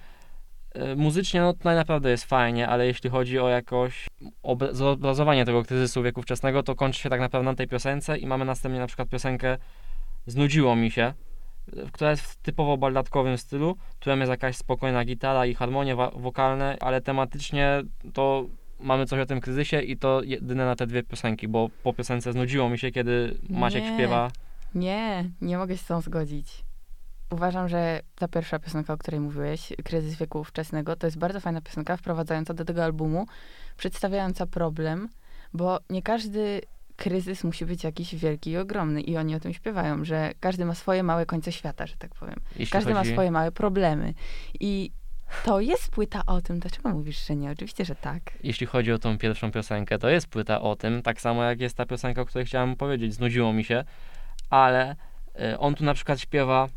muzycznie no tutaj naprawdę jest fajnie, ale jeśli chodzi o jakoś obra- zobrazowanie tego kryzysu wieku wczesnego, to kończy się tak naprawdę na tej piosence i mamy następnie na przykład piosenkę Znudziło mi się, e, która jest w typowo balladkowym stylu, którym jest jakaś spokojna gitara i harmonie wokalne, ale tematycznie to mamy coś o tym kryzysie i to jedyne na te dwie piosenki, bo po piosence znudziło mi się, kiedy Maciek Nie. śpiewa Nie, nie mogę się z tą zgodzić. Uważam, że ta pierwsza piosenka, o której mówiłeś, Kryzys wieku wczesnego, to jest bardzo fajna piosenka, wprowadzająca do tego albumu, przedstawiająca problem, bo nie każdy kryzys musi być jakiś wielki i ogromny i oni o tym śpiewają, że każdy ma swoje małe końce świata, że tak powiem. Jeśli Każdy chodzi... ma swoje małe problemy i to jest płyta o tym. Dlaczego mówisz, że nie? Oczywiście, że tak. Jeśli chodzi o tą pierwszą piosenkę, to jest płyta o tym, tak samo jak jest ta piosenka, o której chciałem powiedzieć, znudziło mi się, ale y, on tu na przykład śpiewa,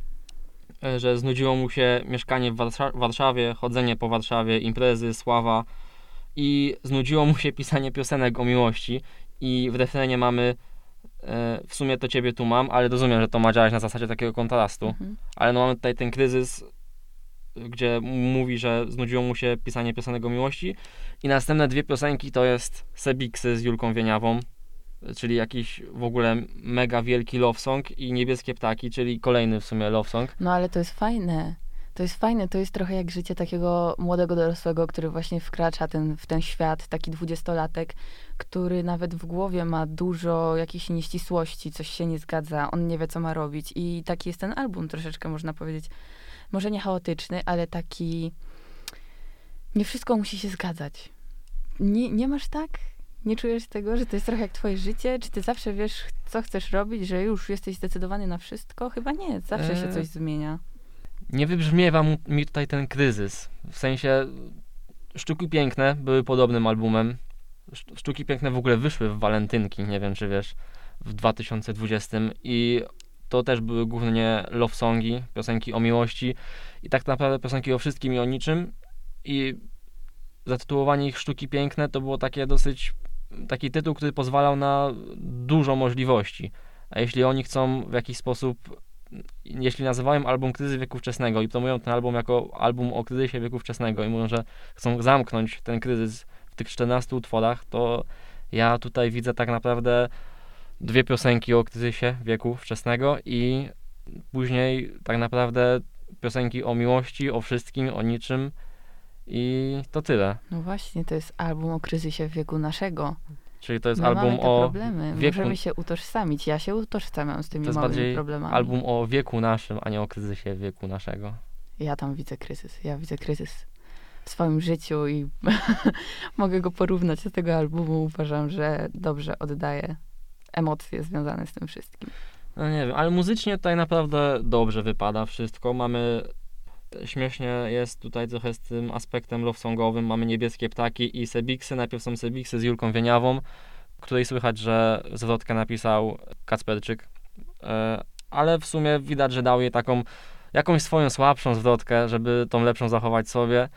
że znudziło mu się mieszkanie w Warsza- Warszawie, chodzenie po Warszawie, imprezy, sława i znudziło mu się pisanie piosenek o miłości i w refrenie mamy e, w sumie to ciebie tu mam, ale rozumiem, że to ma działać na zasadzie takiego kontrastu. Mhm. Ale no mamy tutaj ten kryzys, gdzie mówi, że znudziło mu się pisanie piosenek o miłości i następne dwie piosenki to jest Sebiksy z Julką Wieniawą, czyli jakiś w ogóle mega wielki love song i Niebieskie Ptaki, czyli kolejny w sumie love song. No ale to jest fajne. To jest fajne, to jest trochę jak życie takiego młodego dorosłego, który właśnie wkracza ten, w ten świat, taki dwudziestolatek, który nawet w głowie ma dużo jakichś nieścisłości, coś się nie zgadza, on nie wie, co ma robić. I taki jest ten album, troszeczkę można powiedzieć, może nie chaotyczny, ale taki. Nie wszystko musi się zgadzać. Nie, nie masz tak? Nie czujesz tego, że to jest trochę jak twoje życie? Czy ty zawsze wiesz, co chcesz robić, że już jesteś zdecydowany na wszystko? Chyba nie, zawsze się Eee, coś zmienia. Nie wybrzmiewa mi tutaj ten kryzys. W sensie Sztuki Piękne były podobnym albumem. Sz- Sztuki Piękne w ogóle wyszły w walentynki, nie wiem czy wiesz, w 2020 i to też były głównie love songi, piosenki o miłości i tak naprawdę piosenki o wszystkim i o niczym i zatytułowanie ich Sztuki Piękne to było takie dosyć, taki tytuł, który pozwalał na dużo możliwości. A jeśli oni chcą w jakiś sposób jeśli nazywają album Kryzys wieku wczesnego i promują ten album jako album o kryzysie wieku wczesnego i mówią, że chcą zamknąć ten kryzys w tych 14 utworach, to ja tutaj widzę tak naprawdę dwie piosenki o kryzysie wieku wczesnego i później tak naprawdę piosenki o miłości, o wszystkim, o niczym i to tyle. No właśnie, to jest album o kryzysie wieku naszego. Czyli to jest My album mamy te o problemy, wieku, możemy się utożsamić. Ja się utożsamiam z tymi to jest małymi problemami. album o wieku naszym, a nie o kryzysie wieku naszego. Ja tam widzę kryzys. Ja widzę kryzys w swoim życiu i mogę go porównać do tego albumu. Uważam, że dobrze oddaje emocje związane z tym wszystkim. No nie wiem, ale muzycznie tutaj naprawdę dobrze wypada wszystko. Mamy śmiesznie jest tutaj trochę z tym aspektem love songowym. Mamy niebieskie ptaki i Sebiksy. Najpierw są Sebiksy z Julką Wieniawą, której słychać, że zwrotkę napisał Kacperczyk. E, ale w sumie widać, że dał jej taką jakąś swoją słabszą zwrotkę, żeby tą lepszą zachować sobie.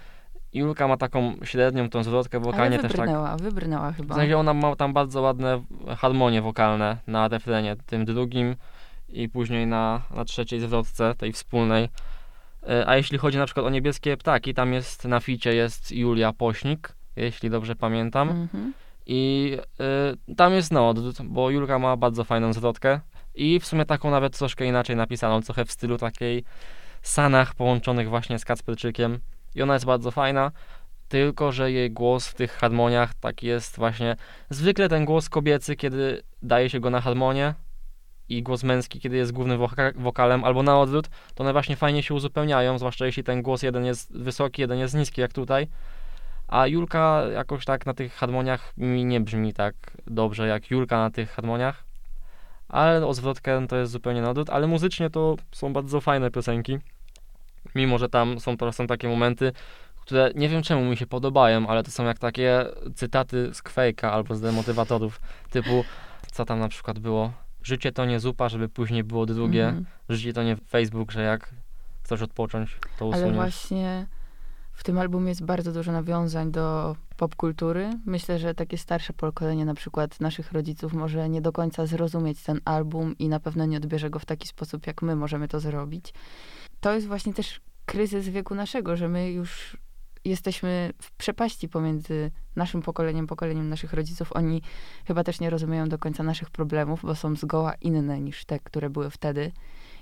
Julka ma taką średnią tą zwrotkę wokalnie też tak. wybrnęła, wybrnęła W chyba. sensie ona ma tam bardzo ładne harmonie wokalne na refrenie, tym drugim i później na, na trzeciej zwrotce, tej wspólnej. E, A jeśli chodzi na przykład o niebieskie ptaki, tam jest na ficie jest Julia Pośnik, jeśli dobrze pamiętam. Mhm. I y, tam jest no, bo Julka ma bardzo fajną zwrotkę i w sumie taką nawet troszkę inaczej napisaną, trochę w stylu takiej Sanach połączonych właśnie z Kacperczykiem i ona jest bardzo fajna, tylko że jej głos w tych harmoniach taki jest właśnie, zwykle ten głos kobiecy, kiedy daje się go na harmonię i głos męski, kiedy jest głównym woka- wokalem, albo na odwrót, to one właśnie fajnie się uzupełniają, zwłaszcza jeśli ten głos jeden jest wysoki, jeden jest niski, jak tutaj. A Julka jakoś tak na tych harmoniach mi nie brzmi tak dobrze jak Julka na tych harmoniach. Ale o zwrotkę to jest zupełnie na odwrót, ale muzycznie to są bardzo fajne piosenki. Mimo, że tam są to są takie momenty, które nie wiem czemu mi się podobają, ale to są jak takie cytaty z Quake'a albo z demotywatorów, typu co tam na przykład było. Życie to nie zupa, żeby później było drugie. Mhm. Życie to nie Facebook, że jak chcesz odpocząć, to usuniesz. Ale właśnie w tym albumie jest bardzo dużo nawiązań do popkultury. Myślę, że takie starsze pokolenie, na przykład naszych rodziców, może nie do końca zrozumieć ten album i na pewno nie odbierze go w taki sposób, jak my możemy to zrobić. To jest właśnie też kryzys wieku naszego, że my już jesteśmy w przepaści pomiędzy naszym pokoleniem, pokoleniem naszych rodziców. Oni chyba też nie rozumieją do końca naszych problemów, bo są zgoła inne niż te, które były wtedy.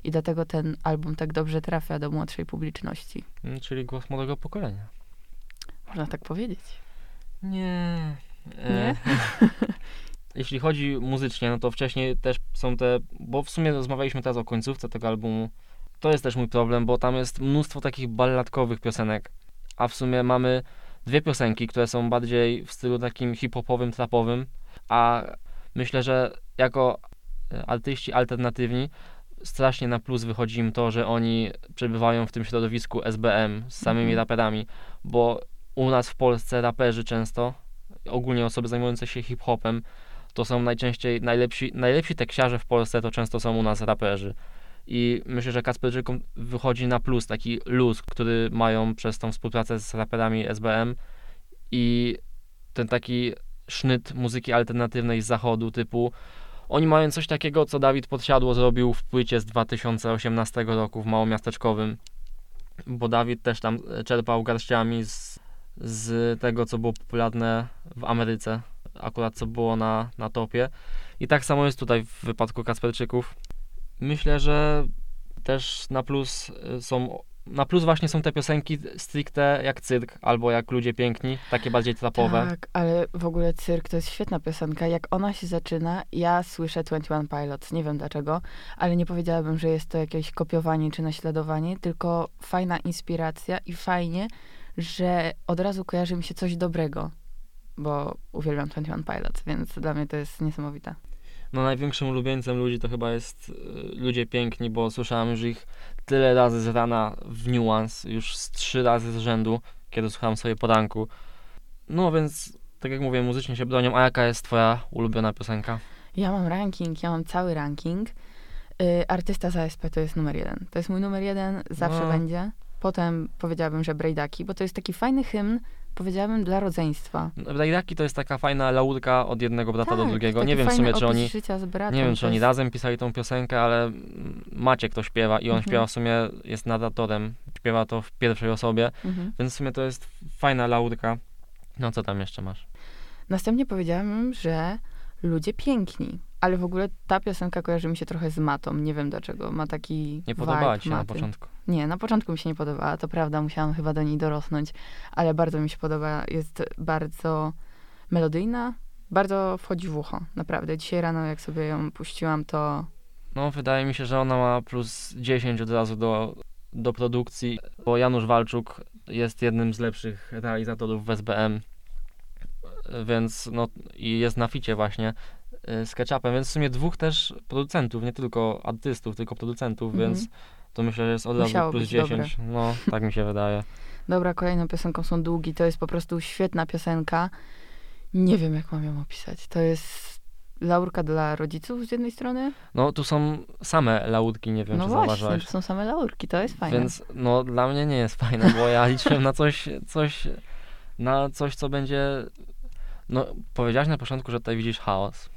I dlatego ten album tak dobrze trafia do młodszej publiczności. Mm, Czyli głos młodego pokolenia. Można tak powiedzieć. Nie. Nie? E, Jeśli chodzi muzycznie, no to wcześniej też są te, bo w sumie rozmawialiśmy teraz o końcówce tego albumu. To jest też mój problem, bo tam jest mnóstwo takich balladkowych piosenek, a w sumie mamy dwie piosenki, które są bardziej w stylu takim hip-hopowym, trapowym, a myślę, że jako e, artyści alternatywni strasznie na plus wychodzi im to, że oni przebywają w tym środowisku SBM z samymi Mhm. raperami, bo u nas w Polsce raperzy często, ogólnie osoby zajmujące się hip-hopem, to są najczęściej najlepsi, najlepsi teksiarze w Polsce, to często są u nas raperzy. I myślę, że Kacperczykom wychodzi na plus taki luz, który mają przez tą współpracę z raperami SBM i ten taki sznyt muzyki alternatywnej z zachodu typu oni mają coś takiego, co Dawid Podsiadło zrobił w płycie z 2018 roku w Małomiasteczkowym, bo Dawid też tam e, czerpał garściami z, z tego, co było popularne w Ameryce, akurat co było na, na topie. I tak samo jest tutaj w wypadku Kasperczyków. Myślę, że też na plus y, są. Na plus właśnie są te piosenki stricte jak cyrk, albo jak ludzie piękni, takie bardziej trapowe. Tak, ale w ogóle Cyrk to jest świetna piosenka. Jak ona się zaczyna, ja słyszę 21 Pilots, nie wiem dlaczego, ale nie powiedziałabym, że jest to jakieś kopiowanie czy naśladowanie, tylko fajna inspiracja i fajnie, że od razu kojarzy mi się coś dobrego, bo uwielbiam 21 Pilots, więc dla mnie to jest niesamowite. No największym ulubieńcem ludzi to chyba jest y, ludzie piękni, bo słyszałem już ich tyle razy z rana w Nuance, już z trzy razy z rzędu, kiedy słuchałem sobie poranku. No więc, tak jak mówię, muzycznie się bronią. A jaka jest twoja ulubiona piosenka? Ja mam ranking, ja mam cały ranking. Y, artysta z ASP to jest numer jeden. To jest mój numer jeden, zawsze No. będzie. Potem powiedziałabym, że Brejdaki, bo to jest taki fajny hymn, powiedziałabym, dla rodzeństwa. Rajdaki to jest taka fajna laurka od jednego brata do Tak, drugiego. taki Nie wiem w sumie, czy oni, bratem, nie wiem, czy oni jest- razem pisali tą piosenkę, ale Maciek to śpiewa i on Mhm. śpiewa w sumie, jest narratorem, śpiewa to w pierwszej osobie, Mhm. więc w sumie to jest fajna laurka. No co tam jeszcze masz? Następnie powiedziałabym, że ludzie piękni. Ale w ogóle ta piosenka kojarzy mi się trochę z matą. Nie wiem dlaczego. Ma taki Nie podobała ci się na maty. początku. Nie, na początku mi się nie podobała, to prawda, musiałam chyba do niej dorosnąć, ale bardzo mi się podoba. Jest bardzo melodyjna, bardzo wchodzi w ucho, naprawdę. Dzisiaj rano, jak sobie ją puściłam, to No, wydaje mi się, że ona ma plus 10 od razu do, do produkcji, bo Janusz Walczuk jest jednym z lepszych realizatorów w SBM, więc no i jest na ficie właśnie z Ketchupem, więc w sumie dwóch też producentów, nie tylko artystów, tylko producentów, Mhm. więc to myślę, że jest od razu plus być 10. No, tak mi się wydaje. Dobra, kolejną piosenką są długi. To jest po prostu świetna piosenka. Nie wiem, jak mam ją opisać. To jest laurka dla rodziców z jednej strony. No, tu są same laurki, nie wiem, no czy właśnie, zauważyłeś. to są same laurki, to jest fajne. Więc no dla mnie nie jest fajne, bo ja liczyłem na coś, coś, na coś, co będzie. No, powiedziałaś na początku, że tutaj widzisz chaos.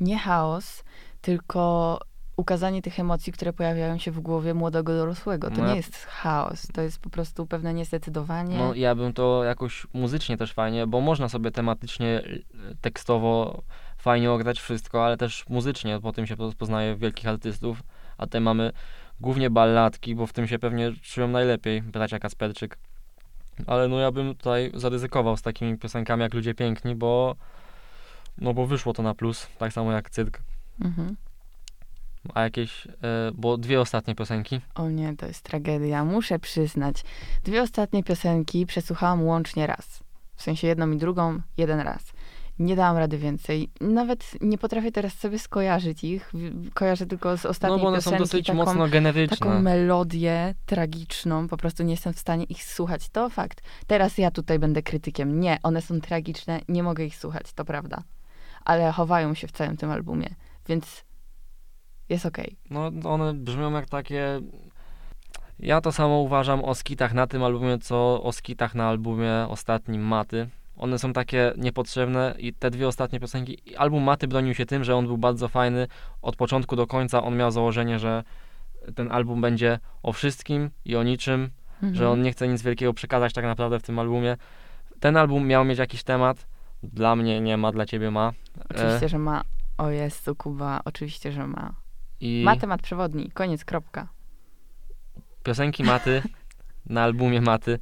Nie chaos, tylko ukazanie tych emocji, które pojawiają się w głowie młodego dorosłego. To No nie jest chaos, to jest po prostu pewne niezdecydowanie. No ja bym to jakoś muzycznie też fajnie, bo można sobie tematycznie, y, tekstowo fajnie ograć wszystko, ale też muzycznie, po tym się rozpoznaje wielkich artystów, a tutaj mamy głównie balladki, bo w tym się pewnie czują najlepiej bracia Kasperczyk. Ale no ja bym tutaj zaryzykował z takimi piosenkami jak Ludzie Piękni, bo no bo wyszło to na plus, tak samo jak Cyrk. Mhm. A jakieś, e, bo dwie ostatnie piosenki. O nie, to jest tragedia. Muszę przyznać. Dwie ostatnie piosenki przesłuchałam łącznie raz. W sensie jedną i drugą, jeden raz. Nie dałam rady więcej. Nawet nie potrafię teraz sobie skojarzyć ich. Kojarzę tylko z No ostatniej bo one są piosenki dosyć taką, mocno generyczne. taką melodię tragiczną. Po prostu nie jestem w stanie ich słuchać. To fakt. Teraz ja tutaj będę krytykiem. Nie, one są tragiczne. Nie mogę ich słuchać, to prawda. Ale chowają się w całym tym albumie. Więc jest okej. No one brzmią jak takie... Ja to samo uważam o skitach na tym albumie, co o skitach na albumie ostatnim Maty. One są takie niepotrzebne i te dwie ostatnie piosenki... Album Maty bronił się tym, że on był bardzo fajny. Od początku do końca on miał założenie, że ten album będzie o wszystkim i o niczym, Mhm. że on nie chce nic wielkiego przekazać tak naprawdę w tym albumie. Ten album miał mieć jakiś temat. Dla mnie nie ma, dla ciebie ma. Oczywiście, E, że ma. O Jezu, Kuba, oczywiście, że ma. I... Ma temat przewodni, koniec, kropka. piosenki Maty na albumie Maty,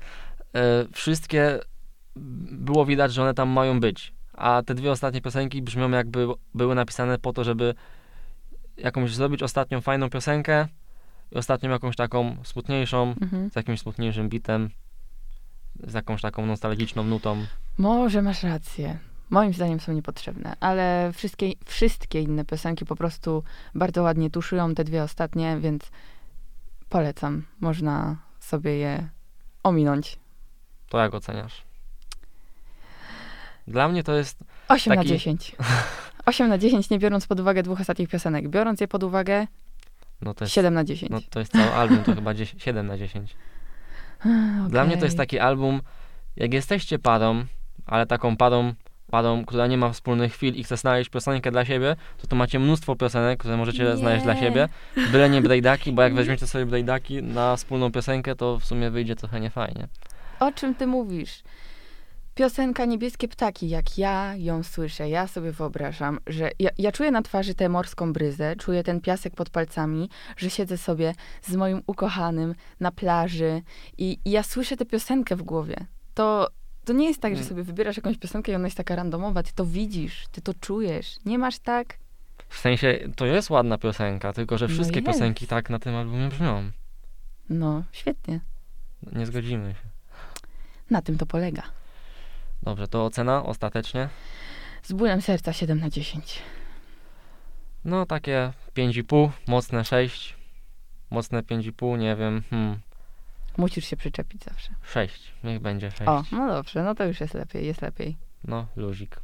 e, wszystkie było widać, że one tam mają być. A te dwie ostatnie piosenki brzmią jakby były napisane po to, żeby jakąś zrobić ostatnią fajną piosenkę i ostatnią jakąś taką smutniejszą, Mhm. z jakimś smutniejszym bitem, z jakąś taką nostalgiczną nutą. Może masz rację. Moim zdaniem są niepotrzebne, ale wszystkie, wszystkie inne piosenki po prostu bardzo ładnie tuszują te dwie ostatnie, więc polecam. Można sobie je ominąć. To jak oceniasz? Dla mnie to jest 8 na Taki- 10. 8 na 10, nie biorąc pod uwagę dwóch ostatnich piosenek. Biorąc je pod uwagę, no to jest, 7 na 10. no to jest cały album, to chyba 10, 7 na 10. Dla mnie to jest taki album, jak jesteście parą, ale taką parą parą, która nie ma wspólnych chwil i chce znaleźć piosenkę dla siebie, to tu macie mnóstwo piosenek, które możecie znaleźć dla Nie. siebie. Byle nie brejdaki, bo jak weźmiecie sobie brejdaki na wspólną piosenkę, to w sumie wyjdzie trochę niefajnie. O czym ty mówisz? Piosenka Niebieskie Ptaki, jak ja ją słyszę, ja sobie wyobrażam, że ja, ja czuję na twarzy tę morską bryzę, czuję ten piasek pod palcami, że siedzę sobie z moim ukochanym na plaży i, i ja słyszę tę piosenkę w głowie. To, to nie jest tak, że Mm. sobie wybierasz jakąś piosenkę i ona jest taka randomowa, ty to widzisz, ty to czujesz. Nie masz tak? W sensie, to jest ładna piosenka, tylko że No wszystkie jest. piosenki tak na tym albumie brzmią. No, świetnie. Nie zgodzimy się. Na tym to polega. Dobrze, to ocena ostatecznie? Z bólem serca 7 na 10. No takie 5,5, mocne 6, mocne 5,5, nie wiem, hmm, Musisz się przyczepić zawsze. 6, niech będzie 6. O, no dobrze, no to już jest lepiej, jest lepiej. No, luzik.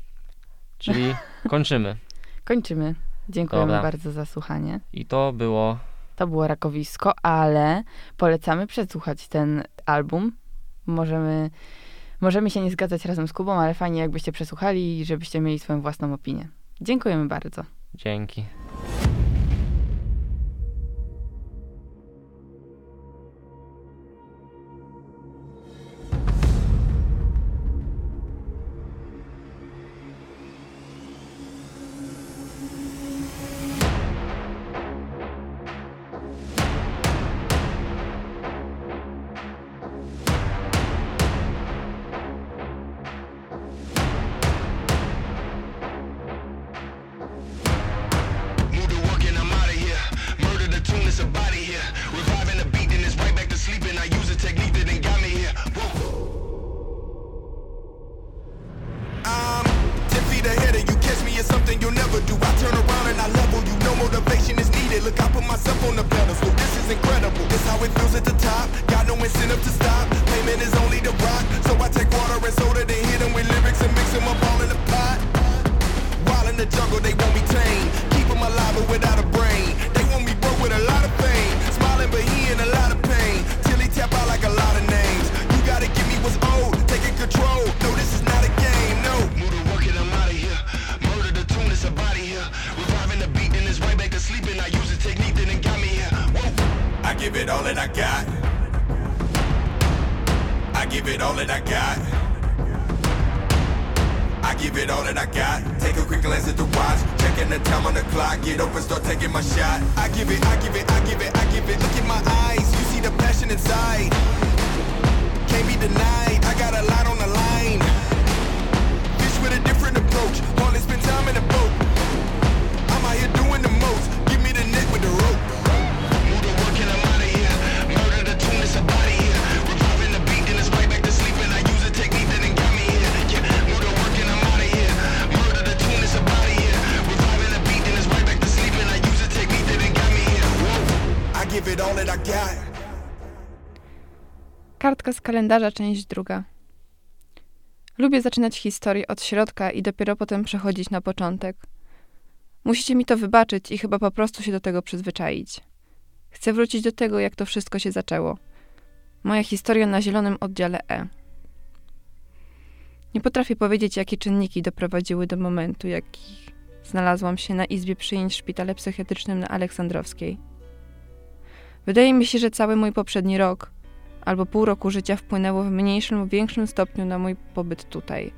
Czyli kończymy. Kończymy. Dziękujemy Dobra. bardzo za słuchanie. I to było To było Rakowisko, ale polecamy przesłuchać ten album. Możemy, możemy się nie zgadzać razem z Kubą, ale fajnie jakbyście przesłuchali i żebyście mieli swoją własną opinię. Dziękujemy bardzo. dzięki. Z kalendarza, część druga. Lubię zaczynać historię od środka i dopiero potem przechodzić na początek. Musicie mi to wybaczyć i chyba po prostu się do tego przyzwyczaić. Chcę wrócić do tego, jak to wszystko się zaczęło. Moja historia na zielonym oddziale E. Nie potrafię powiedzieć, jakie czynniki doprowadziły do momentu, jaki znalazłam się na izbie przyjęć w szpitale psychiatrycznym na Aleksandrowskiej. Wydaje mi się, że cały mój poprzedni rok albo pół roku życia wpłynęło w mniejszym lub większym stopniu na mój pobyt tutaj.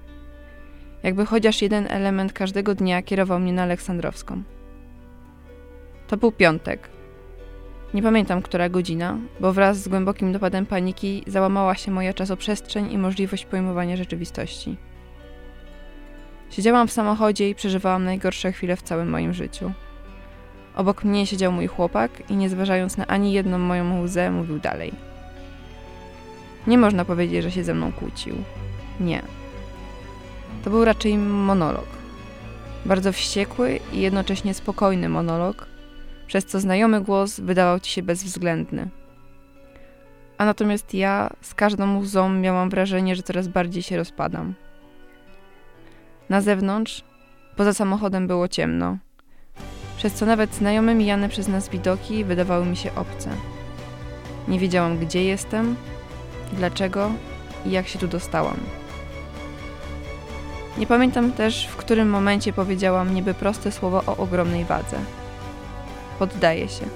Jakby chociaż jeden element każdego dnia kierował mnie na Aleksandrowską. To był piątek. Nie pamiętam, która godzina, bo wraz z głębokim dopadem paniki załamała się moja czasoprzestrzeń i możliwość pojmowania rzeczywistości. Siedziałam w samochodzie i przeżywałam najgorsze chwile w całym moim życiu. Obok mnie siedział mój chłopak i nie zważając na ani jedną moją łzę, mówił dalej. Nie można powiedzieć, że się ze mną kłócił. Nie. To był raczej monolog. Bardzo wściekły i jednocześnie spokojny monolog, przez co znajomy głos wydawał ci się bezwzględny. A natomiast ja z każdą łzą miałam wrażenie, że coraz bardziej się rozpadam. Na zewnątrz, poza samochodem było ciemno, przez co nawet znajome mijane przez nas widoki wydawały mi się obce. Nie wiedziałam, gdzie jestem, dlaczego i jak się tu dostałam. Nie pamiętam też, w którym momencie powiedziałam niby proste słowo o ogromnej wadze. Poddaję się.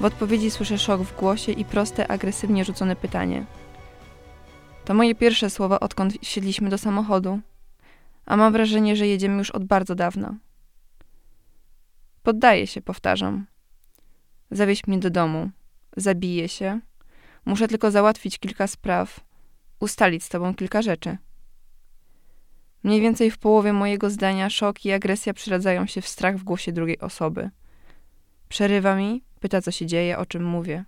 W odpowiedzi słyszę szok w głosie i proste, agresywnie rzucone pytanie. To moje pierwsze słowa, odkąd wsiedliśmy do samochodu, a mam wrażenie, że jedziemy już od bardzo dawna. Poddaję się, powtarzam. Zawieź mnie do domu. Zabiję się. Muszę tylko załatwić kilka spraw, ustalić z tobą kilka rzeczy. Mniej więcej w połowie mojego zdania szok i agresja przeradzają się w strach w głosie drugiej osoby. Przerywa mi, pyta co się dzieje, o czym mówię.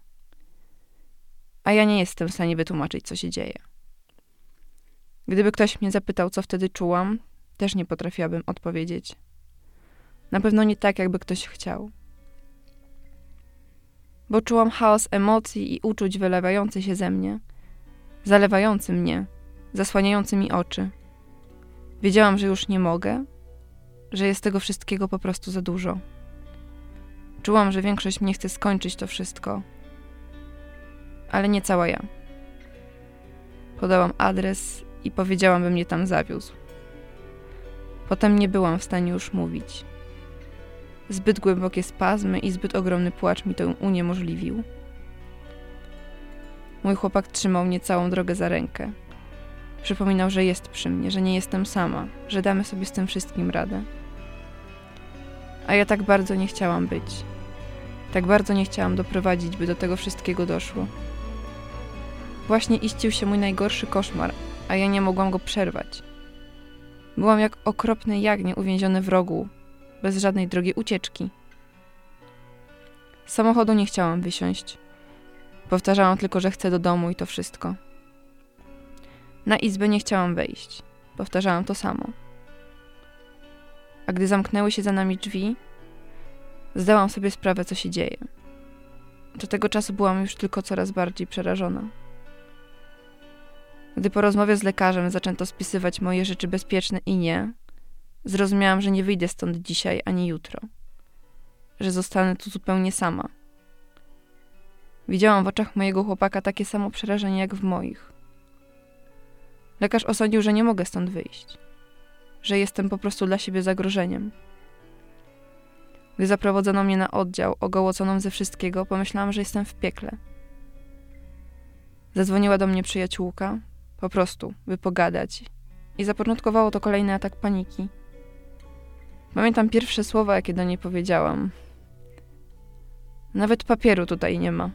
A ja nie jestem w stanie wytłumaczyć, co się dzieje. Gdyby ktoś mnie zapytał, co wtedy czułam, też nie potrafiłabym odpowiedzieć. Na pewno nie tak, jakby ktoś chciał. Bo czułam chaos emocji i uczuć wylewający się ze mnie, zalewający mnie, zasłaniający mi oczy. Wiedziałam, że już nie mogę, że jest tego wszystkiego po prostu za dużo. Czułam, że większość mnie chce skończyć to wszystko, ale nie cała ja. Podałam adres i powiedziałam, by mnie tam zawiózł. Potem nie byłam w stanie już mówić. Zbyt głębokie spazmy i zbyt ogromny płacz mi to uniemożliwił. Mój chłopak trzymał mnie całą drogę za rękę. Przypominał, że jest przy mnie, że nie jestem sama, że damy sobie z tym wszystkim radę. A ja tak bardzo nie chciałam być. Tak bardzo nie chciałam doprowadzić, by do tego wszystkiego doszło. Właśnie iścił się mój najgorszy koszmar, a ja nie mogłam go przerwać. Byłam jak okropne jagnię uwięzione w rogu, bez żadnej drogi ucieczki. Z samochodu nie chciałam wysiąść. Powtarzałam tylko, że chcę do domu i to wszystko. Na izbę nie chciałam wejść. Powtarzałam to samo. A gdy zamknęły się za nami drzwi, zdałam sobie sprawę, co się dzieje. Do tego czasu byłam już tylko coraz bardziej przerażona. Gdy po rozmowie z lekarzem zaczęto spisywać moje rzeczy bezpieczne i nie, zrozumiałam, że nie wyjdę stąd dzisiaj ani jutro. Że zostanę tu zupełnie sama. Widziałam w oczach mojego chłopaka takie samo przerażenie jak w moich. Lekarz osądził, że nie mogę stąd wyjść, że jestem po prostu dla siebie zagrożeniem. Gdy zaprowadzono mnie na oddział, ogołoconą ze wszystkiego, pomyślałam, że jestem w piekle. Zadzwoniła do mnie przyjaciółka, po prostu, by pogadać, i zapoczątkowało to kolejny atak paniki. Pamiętam pierwsze słowa, jakie do niej powiedziałam. Nawet papieru tutaj nie ma.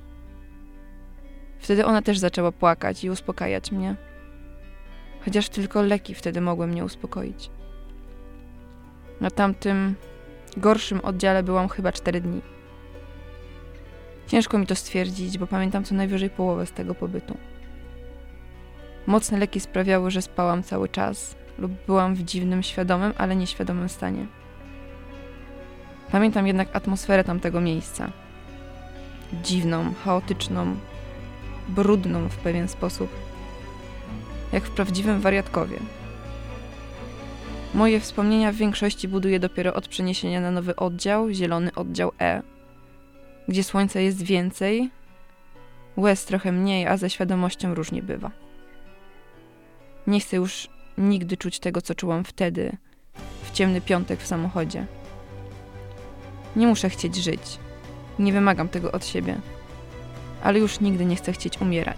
Wtedy ona też zaczęła płakać i uspokajać mnie. Chociaż tylko leki wtedy mogły mnie uspokoić. Na tamtym gorszym oddziale byłam chyba cztery dni. Ciężko mi to stwierdzić, bo pamiętam co najwyżej połowę z tego pobytu. Mocne leki sprawiały, że spałam cały czas lub byłam w dziwnym, świadomym, ale nieświadomym stanie. Pamiętam jednak atmosferę tamtego miejsca. Dziwną, chaotyczną, brudną w pewien sposób. Jak w prawdziwym wariatkowie. Moje wspomnienia w większości buduję dopiero od przeniesienia na nowy oddział, zielony oddział E, gdzie słońca jest więcej, łez trochę mniej, a ze świadomością różnie bywa. Nie chcę już nigdy czuć tego, co czułam wtedy, w ciemny piątek w samochodzie. Nie muszę chcieć żyć. Nie wymagam tego od siebie. Ale już nigdy nie chcę chcieć umierać.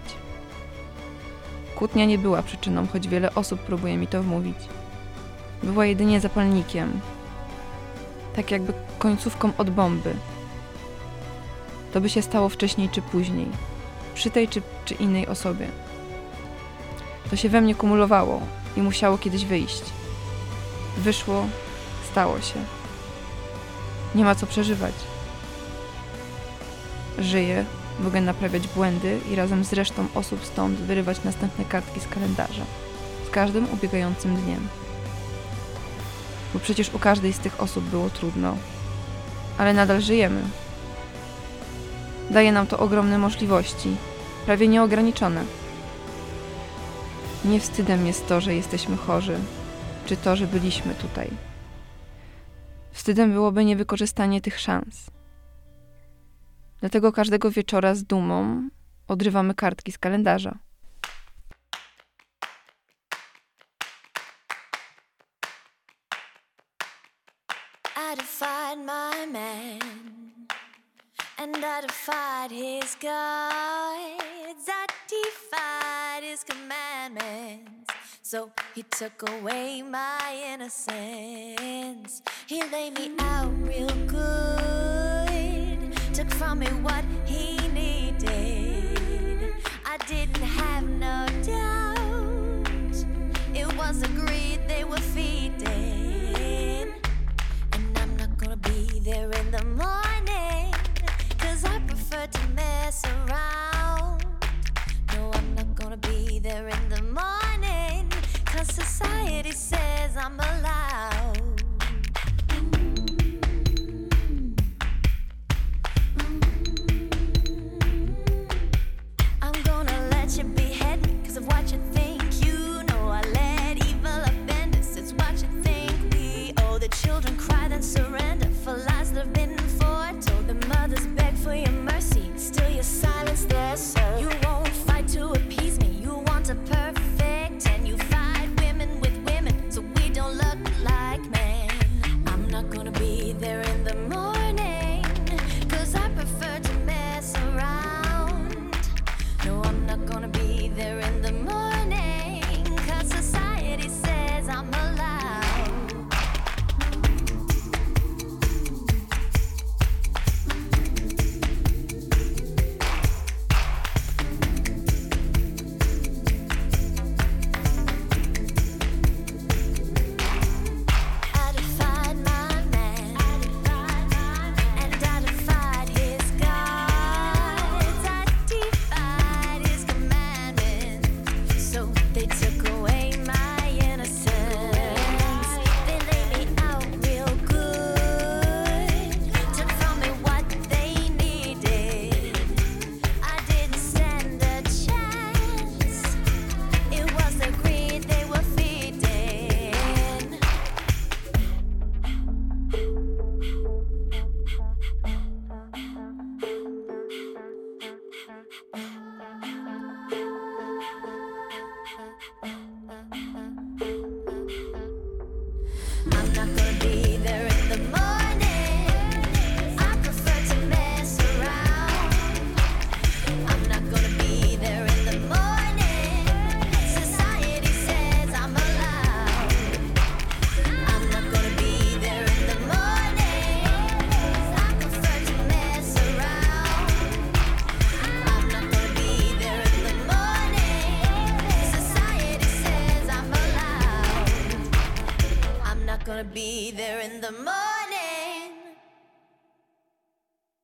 Kłótnia nie była przyczyną, choć wiele osób próbuje mi to wmówić. Była jedynie zapalnikiem. Tak jakby końcówką od bomby. To by się stało wcześniej czy później. Przy tej czy, czy innej osobie. To się we mnie kumulowało i musiało kiedyś wyjść. Wyszło, stało się. Nie ma co przeżywać. Żyję, mogę naprawiać błędy i razem z resztą osób stąd wyrywać następne kartki z kalendarza. Z każdym ubiegającym dniem. Bo przecież u każdej z tych osób było trudno. Ale nadal żyjemy. Daje nam to ogromne możliwości, prawie nieograniczone. Nie wstydem jest to, że jesteśmy chorzy, czy to, że byliśmy tutaj. Wstydem byłoby niewykorzystanie tych szans. Dlatego każdego wieczora z dumą odrywamy kartki z kalendarza. And I defied his. I defied his commandments. So he took away my innocence. He laid me out real good, took from me what he needed. I didn't have no doubt, it was the greed they were feeding. And I'm not gonna be there in the morning, cause I prefer to mess around. No, I'm not gonna be there in society says I'm alive.